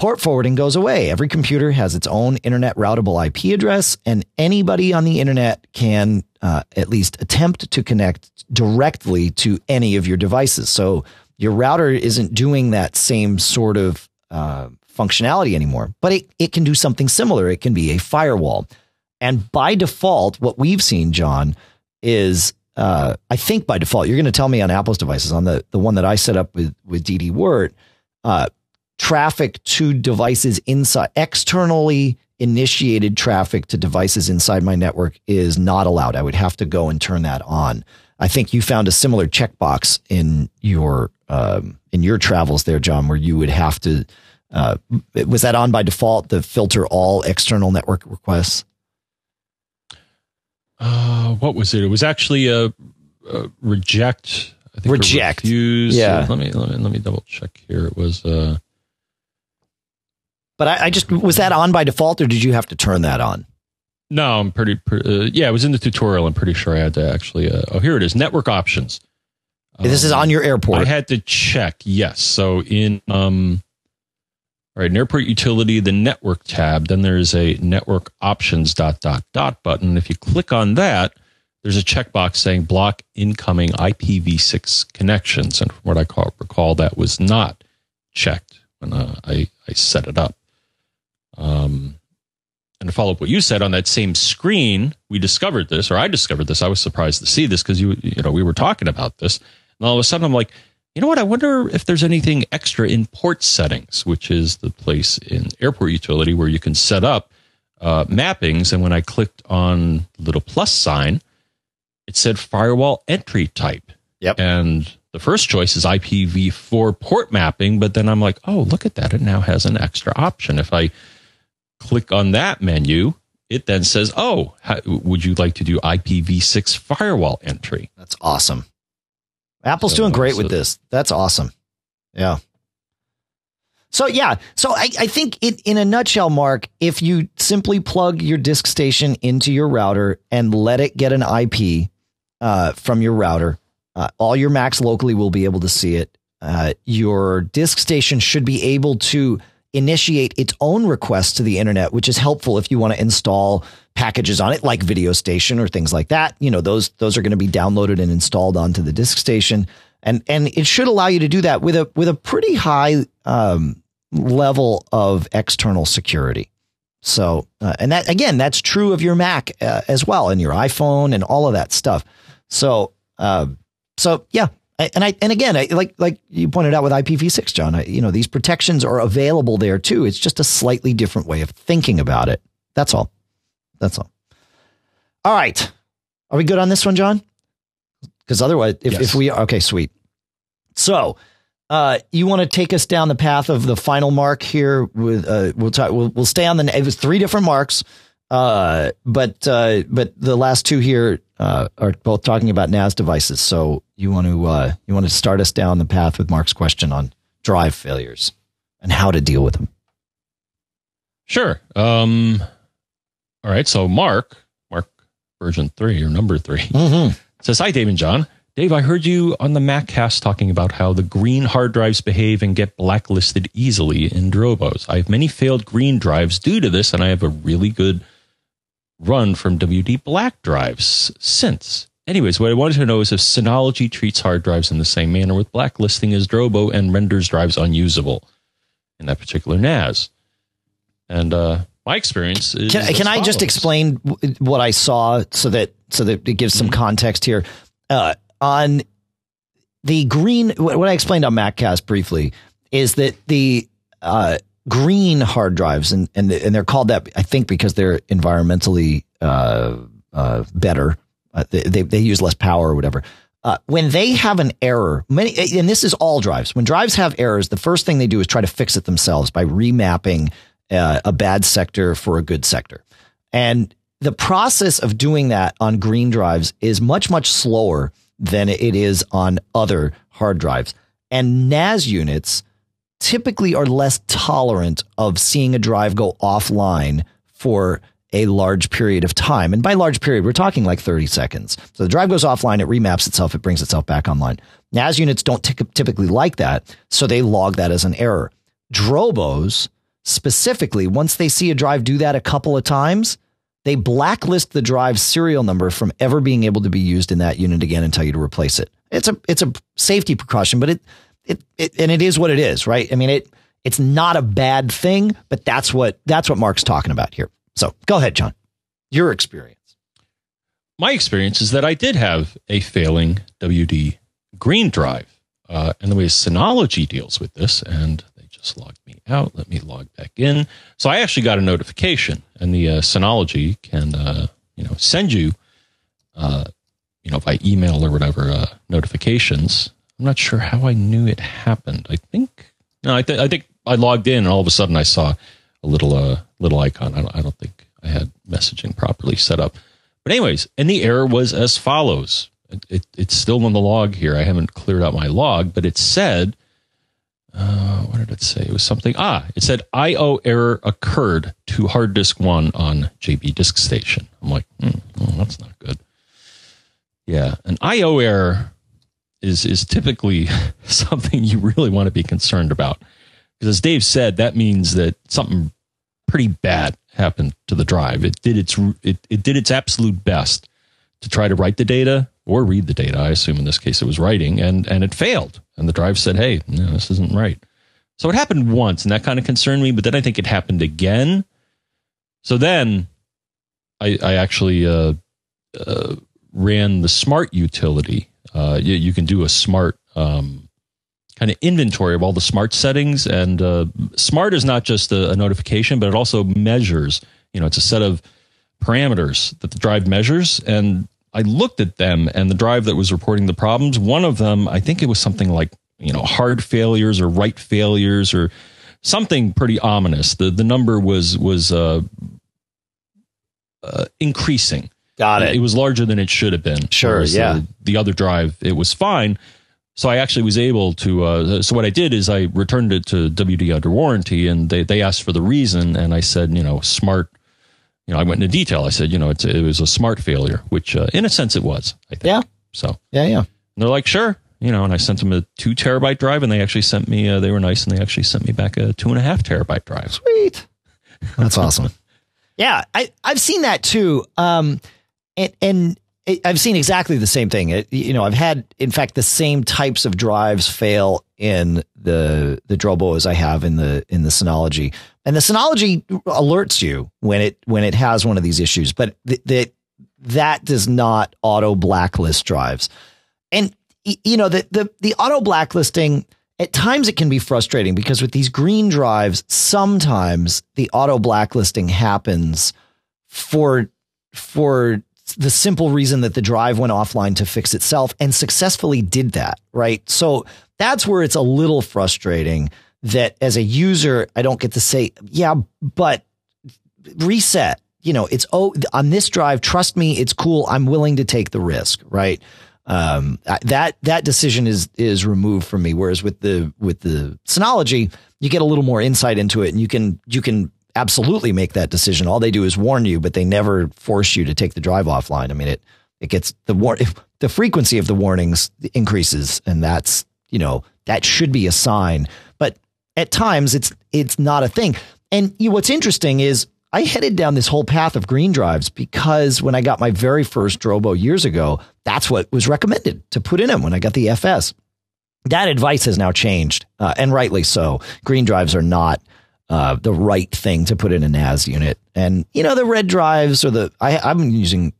port forwarding goes away. Every computer has its own internet routable IP address, and anybody on the internet can uh, at least attempt to connect directly to any of your devices. So your router isn't doing that same sort of uh, functionality anymore, but it, it can do something similar. It can be a firewall. And by default, what we've seen, John, is uh, I think by default, you're going to tell me on Apple's devices, on the, the one that I set up with, with DD uh, traffic to devices inside, externally initiated traffic to devices inside my network is not allowed. I would have to go and turn that on. I think you found a similar checkbox in your um, in your travels there, John, where you would have to. Uh, was that on by default? The filter all external network requests. Uh, what was it? It was actually a, a reject. I think reject. Refuse. Yeah. Let me let me let me double check here. It was. Uh, but I, I, just was that on by default, or did you have to turn that on? No, I'm pretty. pretty uh, yeah, it was in the tutorial. I'm pretty sure I had to actually. Uh, oh, here it is. Network options. Um, this is on your airport. I had to check. Yes. So in um, all right, airport utility, the network tab. Then there's a network options dot dot dot button. If you click on that, there's a checkbox saying block incoming IPv6 connections. And from what I call, recall, that was not checked when uh, I I set it up. Um, and to follow up what you said on that same screen, we discovered this, or I discovered this. I was surprised to see this because you, you know, we were talking about this, and all of a sudden I'm like, you know what? I wonder if there's anything extra in port settings, which is the place in airport utility where you can set up uh, mappings. And when I clicked on the little plus sign, it said firewall entry type. Yep. And the first choice is IPv4 port mapping, but then I'm like, oh, look at that. It now has an extra option. If I click on that menu, it then says, "Oh, how, would you like to do IPv6 firewall entry?" That's awesome. Apple's so, doing great so, with this. That's awesome. Yeah. So yeah, so I, I think it, in a nutshell, Mark, if you simply plug your disk station into your router and let it get an IP uh, from your router, uh, all your Macs locally will be able to see it. Uh, your disk station should be able to initiate its own requests to the internet, which is helpful if you want to install packages on it like Video Station or things like that. You know, those those are going to be downloaded and installed onto the disk station, and and it should allow you to do that with a with a pretty high um, level of external security. So, uh, and that again, that's true of your Mac uh, as well, and your iPhone and all of that stuff. So, uh, so yeah, and I and again, I, like like you pointed out with IPv6, John, I, you know these protections are available there too. It's just a slightly different way of thinking about it. That's all. That's all. All right, are we good on this one, John? Because otherwise, if, yes. if we okay, sweet. So, uh, you want to take us down the path of the final mark here? With uh, we'll talk. We'll, we'll stay on the. It was three different marks. Uh, but uh, but the last two here uh, are both talking about NAS devices. So you want to uh, you want to start us down the path with Mark's question on drive failures and how to deal with them. Sure. Um, all right. So Mark Mark version three or number 3 mm-hmm. Says, Hi, Dave and John. Dave, I heard you on the MacCast talking about how the green hard drives behave and get blacklisted easily in Drobos. I have many failed green drives due to this, and I have a really good run from WD black drives since. Anyways, what I wanted to know is if Synology treats hard drives in the same manner with blacklisting as Drobo and renders drives unusable in that particular NAS. And uh, my experience is. Can, can I just explain what I saw so that so that it gives some mm-hmm. context here? Uh, on the green, what I explained on MacCast briefly is that the uh, green hard drives, and and and they're called that I think because they're environmentally uh, uh, better. Uh, they, they, they use less power or whatever. Uh, when they have an error, many and this is all drives. When drives have errors, the first thing they do is try to fix it themselves by remapping uh, a bad sector for a good sector. And the process of doing that on green drives is much much slower than it is on other hard drives. And NAS units typically are less tolerant of seeing a drive go offline for a large period of time. And by large period, we're talking like 30 seconds. So the drive goes offline, it remaps itself, it brings itself back online. NAS units don't t- typically like that, so they log that as an error. Drobos, specifically, once they see a drive do that a couple of times, they blacklist the drive's serial number from ever being able to be used in that unit again and tell you to replace it. It's a it's a safety precaution, but it it, it and it is what it is, right? I mean it it's not a bad thing, but that's what that's what Mark's talking about here. So go ahead, John. Your experience. My experience is that I did have a failing WD green drive. Uh, and the way Synology deals with this, and they just logged me out. Let me log back in. So I actually got a notification, and the uh, Synology can, uh, you know, send you, uh, you know, by email or whatever uh, notifications. I'm not sure how I knew it happened. I think no, I, th- I think I logged in, and all of a sudden I saw a little uh, little icon. I don't, I don't think I had messaging properly set up. But anyways, and the error was as follows. It, it, it's still on the log here. I haven't cleared out my log, but it said, uh, what did it say? It was something. Ah, it said I/O error occurred to hard disk one on JB Disk Station. I'm like, oh, that's not good. Yeah, an I/O error is is typically something you really want to be concerned about. Because as Dave said, that means that something pretty bad happened to the drive. It did its it, it did its absolute best to try to write the data or read the data. I assume in this case it was writing, and and it failed. And the drive said, "Hey, no, this isn't right." So it happened once, and that kind of concerned me. But then I think it happened again. So then I, I actually uh, uh, ran the smart utility. Uh, you, you, can do a smart um, kind of inventory of all the smart settings. And uh, smart is not just a, a, notification, but it also measures. You know, it's a set of parameters that the drive measures. And I looked at them, and the drive that was reporting the problems, one of them, I think it was something like you know hard failures or write failures or something pretty ominous. The the number was was uh, uh, increasing. Got it. It was larger than it should have been. Sure. Yeah. The, the other drive, it was fine so I actually was able to. Uh, so what I did is I returned it to WD under warranty, and they they asked for the reason, and I said, you know, smart. You know, I went into detail. I said, you know, it was a smart failure, which uh, in a sense it was. I think. Yeah. So yeah, yeah. And they're like, sure, you know, and I sent them a two terabyte drive, and they actually sent me. Uh, they were nice, and they actually sent me back a two and a half terabyte drive. Sweet. That's awesome. yeah, I I've seen that too. Um, and and I've seen exactly the same thing. It, you know, I've had, in fact, the same types of drives fail in the the Drobo as I have in the in the Synology, and the Synology alerts you when it when it has one of these issues, but that that does not auto blacklist drives, and you know the the the auto blacklisting at times it can be frustrating because with these green drives, sometimes the auto blacklisting happens for for the simple reason that the drive went offline to fix itself and successfully did that, right? So that's where it's a little frustrating that as a user, I don't get to say, yeah, but reset. You know, it's oh on this drive. Trust me, it's cool. I'm willing to take the risk, right? Um, that that decision is is removed from me. Whereas with the with the Synology, you get a little more insight into it, and you can you can absolutely make that decision. All they do is warn you, but they never force you to take the drive offline. I mean, it it gets the war the frequency of the warnings increases, and that's you know that should be a sign. But at times, it's it's not a thing. And you know, what's interesting is I headed down this whole path of green drives because when I got my very first Drobo years ago, that's what was recommended to put in them when I got the FS. That advice has now changed, uh, and rightly so. Green drives are not uh, the right thing to put in a NAS unit. And you know, the red drives or the I, I'm using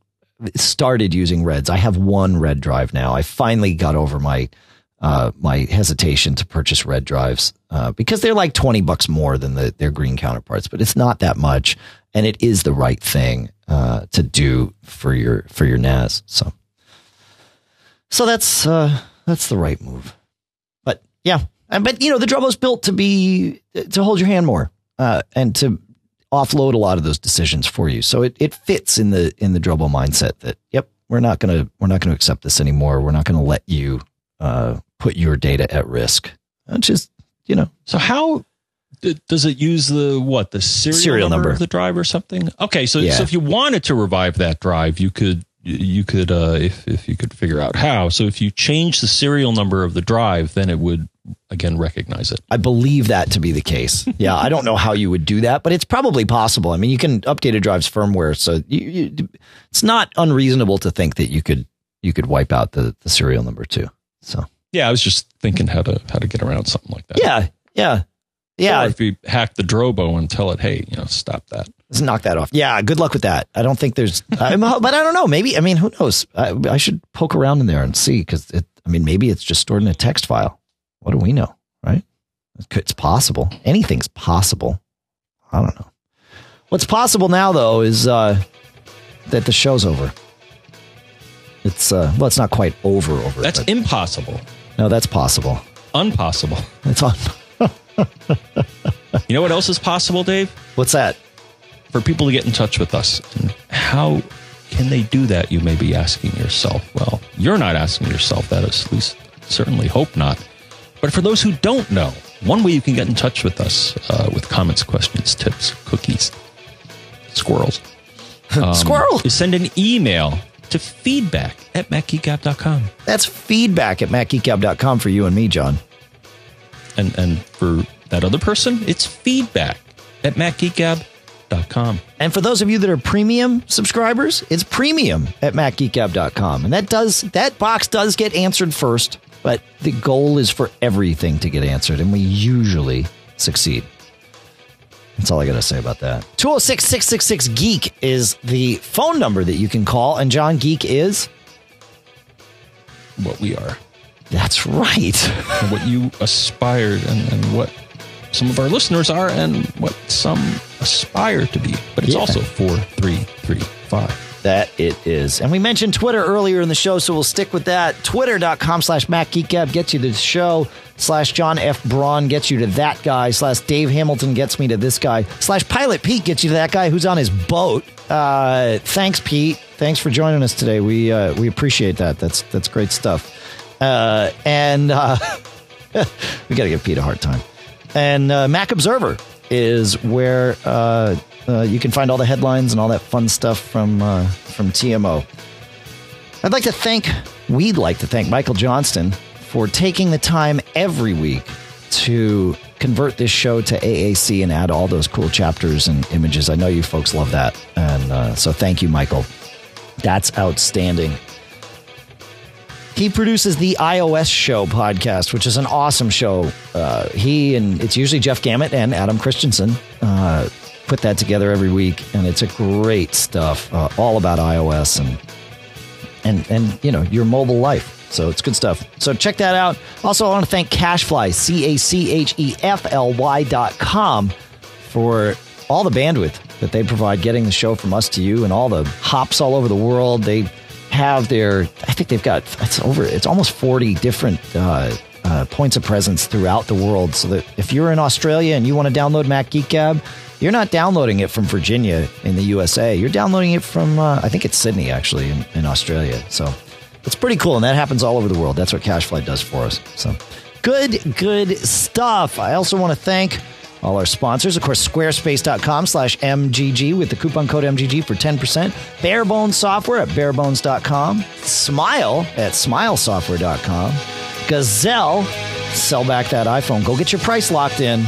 started using reds. I have one red drive now. I finally got over my uh, my hesitation to purchase red drives uh, because they're like twenty bucks more than the, their green counterparts, but it's not that much, and it is the right thing uh, to do for your for your NAS. So, so that's uh, that's the right move. But yeah, but you know the Drobo's built to be to hold your hand more uh, and to offload a lot of those decisions for you. So it, it fits in the in the Drobo mindset that yep, we're not gonna we're not gonna accept this anymore. We're not gonna let you uh, put your data at risk. Which is you know. So how does it use the what the serial, serial number, number, of the drive or something? Okay, so yeah. so if you wanted to revive that drive, you could you could uh, if if you could figure out how. So if you change the serial number of the drive, then it would again recognize it. I believe that to be the case. Yeah, I don't know how you would do that, but it's probably possible. I mean, you can update a drive's firmware, so you, you, it's not unreasonable to think that you could you could wipe out the, the serial number too. So yeah, I was just thinking how to how to get around something like that. Yeah, yeah, yeah. Or if you hack the Drobo and tell it, hey, you know, stop that. Let's knock that off. Yeah, good luck with that. I don't think there's, but I don't know. Maybe I mean, who knows? I, I should poke around in there and see because it. I mean, maybe it's just stored in a text file. What do we know, right? It's possible. Anything's possible. I don't know. What's possible now, though, is uh, that the show's over. It's uh, well, it's not quite over. Over. That's impossible. No, that's possible. Unpossible. It's on. you know what else is possible, Dave? What's that? For people to get in touch with us. And how can they do that? You may be asking yourself. Well, you're not asking yourself that. At least, certainly hope not. But for those who don't know, one way you can get in touch with us uh, with comments, questions, tips, cookies, squirrels, um, squirrel, is send an email to feedback at macgeekgab.com. That's feedback at macgeekgab.com for you and me, John. And and for that other person, it's feedback at macgeekgab.com. And for those of you that are premium subscribers, it's premium at macgeekgab.com. And that does that box does get answered first, but the goal is for everything to get answered, and we usually succeed. That's all I got to say about that. 206 666 Geek is the phone number that you can call. And John Geek is what we are. That's right. what you aspired and, and, what some of our listeners are and what some aspire to be. But it's yeah. also 4335. That it is. And we mentioned Twitter earlier in the show, so we'll stick with that. Twitter.com slash MacGeekGab gets you to the show, slash John F. Braun gets you to that guy, slash Dave Hamilton gets me to this guy, slash Pilot Pete gets you to that guy who's on his boat. Uh, thanks, Pete. Thanks for joining us today. We uh, we appreciate that. That's that's great stuff. Uh, and uh, we got to give Pete a hard time. And uh, Mac Observer is where uh, uh, you can find all the headlines and all that fun stuff from uh, from TMO. I'd like to thank, we'd like to thank Michael Johnston for taking the time every week to convert this show to AAC and add all those cool chapters and images. I know you folks love that, and uh, so thank you, Michael. That's outstanding. He produces the iOS Show podcast, which is an awesome show. Uh, he and it's usually Jeff Gamet and Adam Christianson uh, put that together every week, and it's a great stuff, uh, all about iOS and and and you know your mobile life. So it's good stuff. So check that out. Also, I want to thank Cachefly, C A C H E F L Y dot com for all the bandwidth that they provide getting the show from us to you and all the hops all over the world. They have their, I think they've got, it's over, it's almost 40 different uh, uh, points of presence throughout the world. So that if you're in Australia and you want to download Mac Geek Gab, you're not downloading it from Virginia in the USA. You're downloading it from, uh, I think it's Sydney actually in, in, Australia. So it's pretty cool. And that happens all over the world. That's what Cachefly does for us. So good, good stuff. I also want to thank all our sponsors. Of course, squarespace.com slash MGG with the coupon code MGG for 10%. Barebones Software at barebones.com. Smile at smilesoftware.com. Gazelle, sell back that iPhone. Go get your price locked in.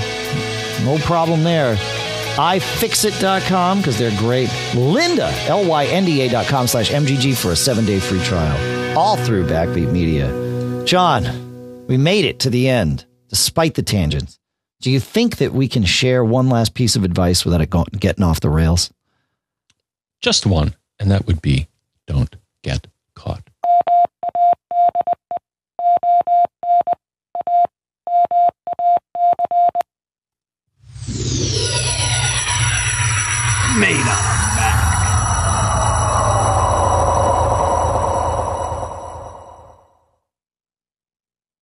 No problem there. iFixit.com because they're great. Lynda, L-Y-N-D-A.com slash MGG for a seven-day free trial. All through Backbeat Media. John, we made it to the end, despite the tangents. Do you think that we can share one last piece of advice without it go- getting off the rails? Just one, and that would be don't get caught. Made up.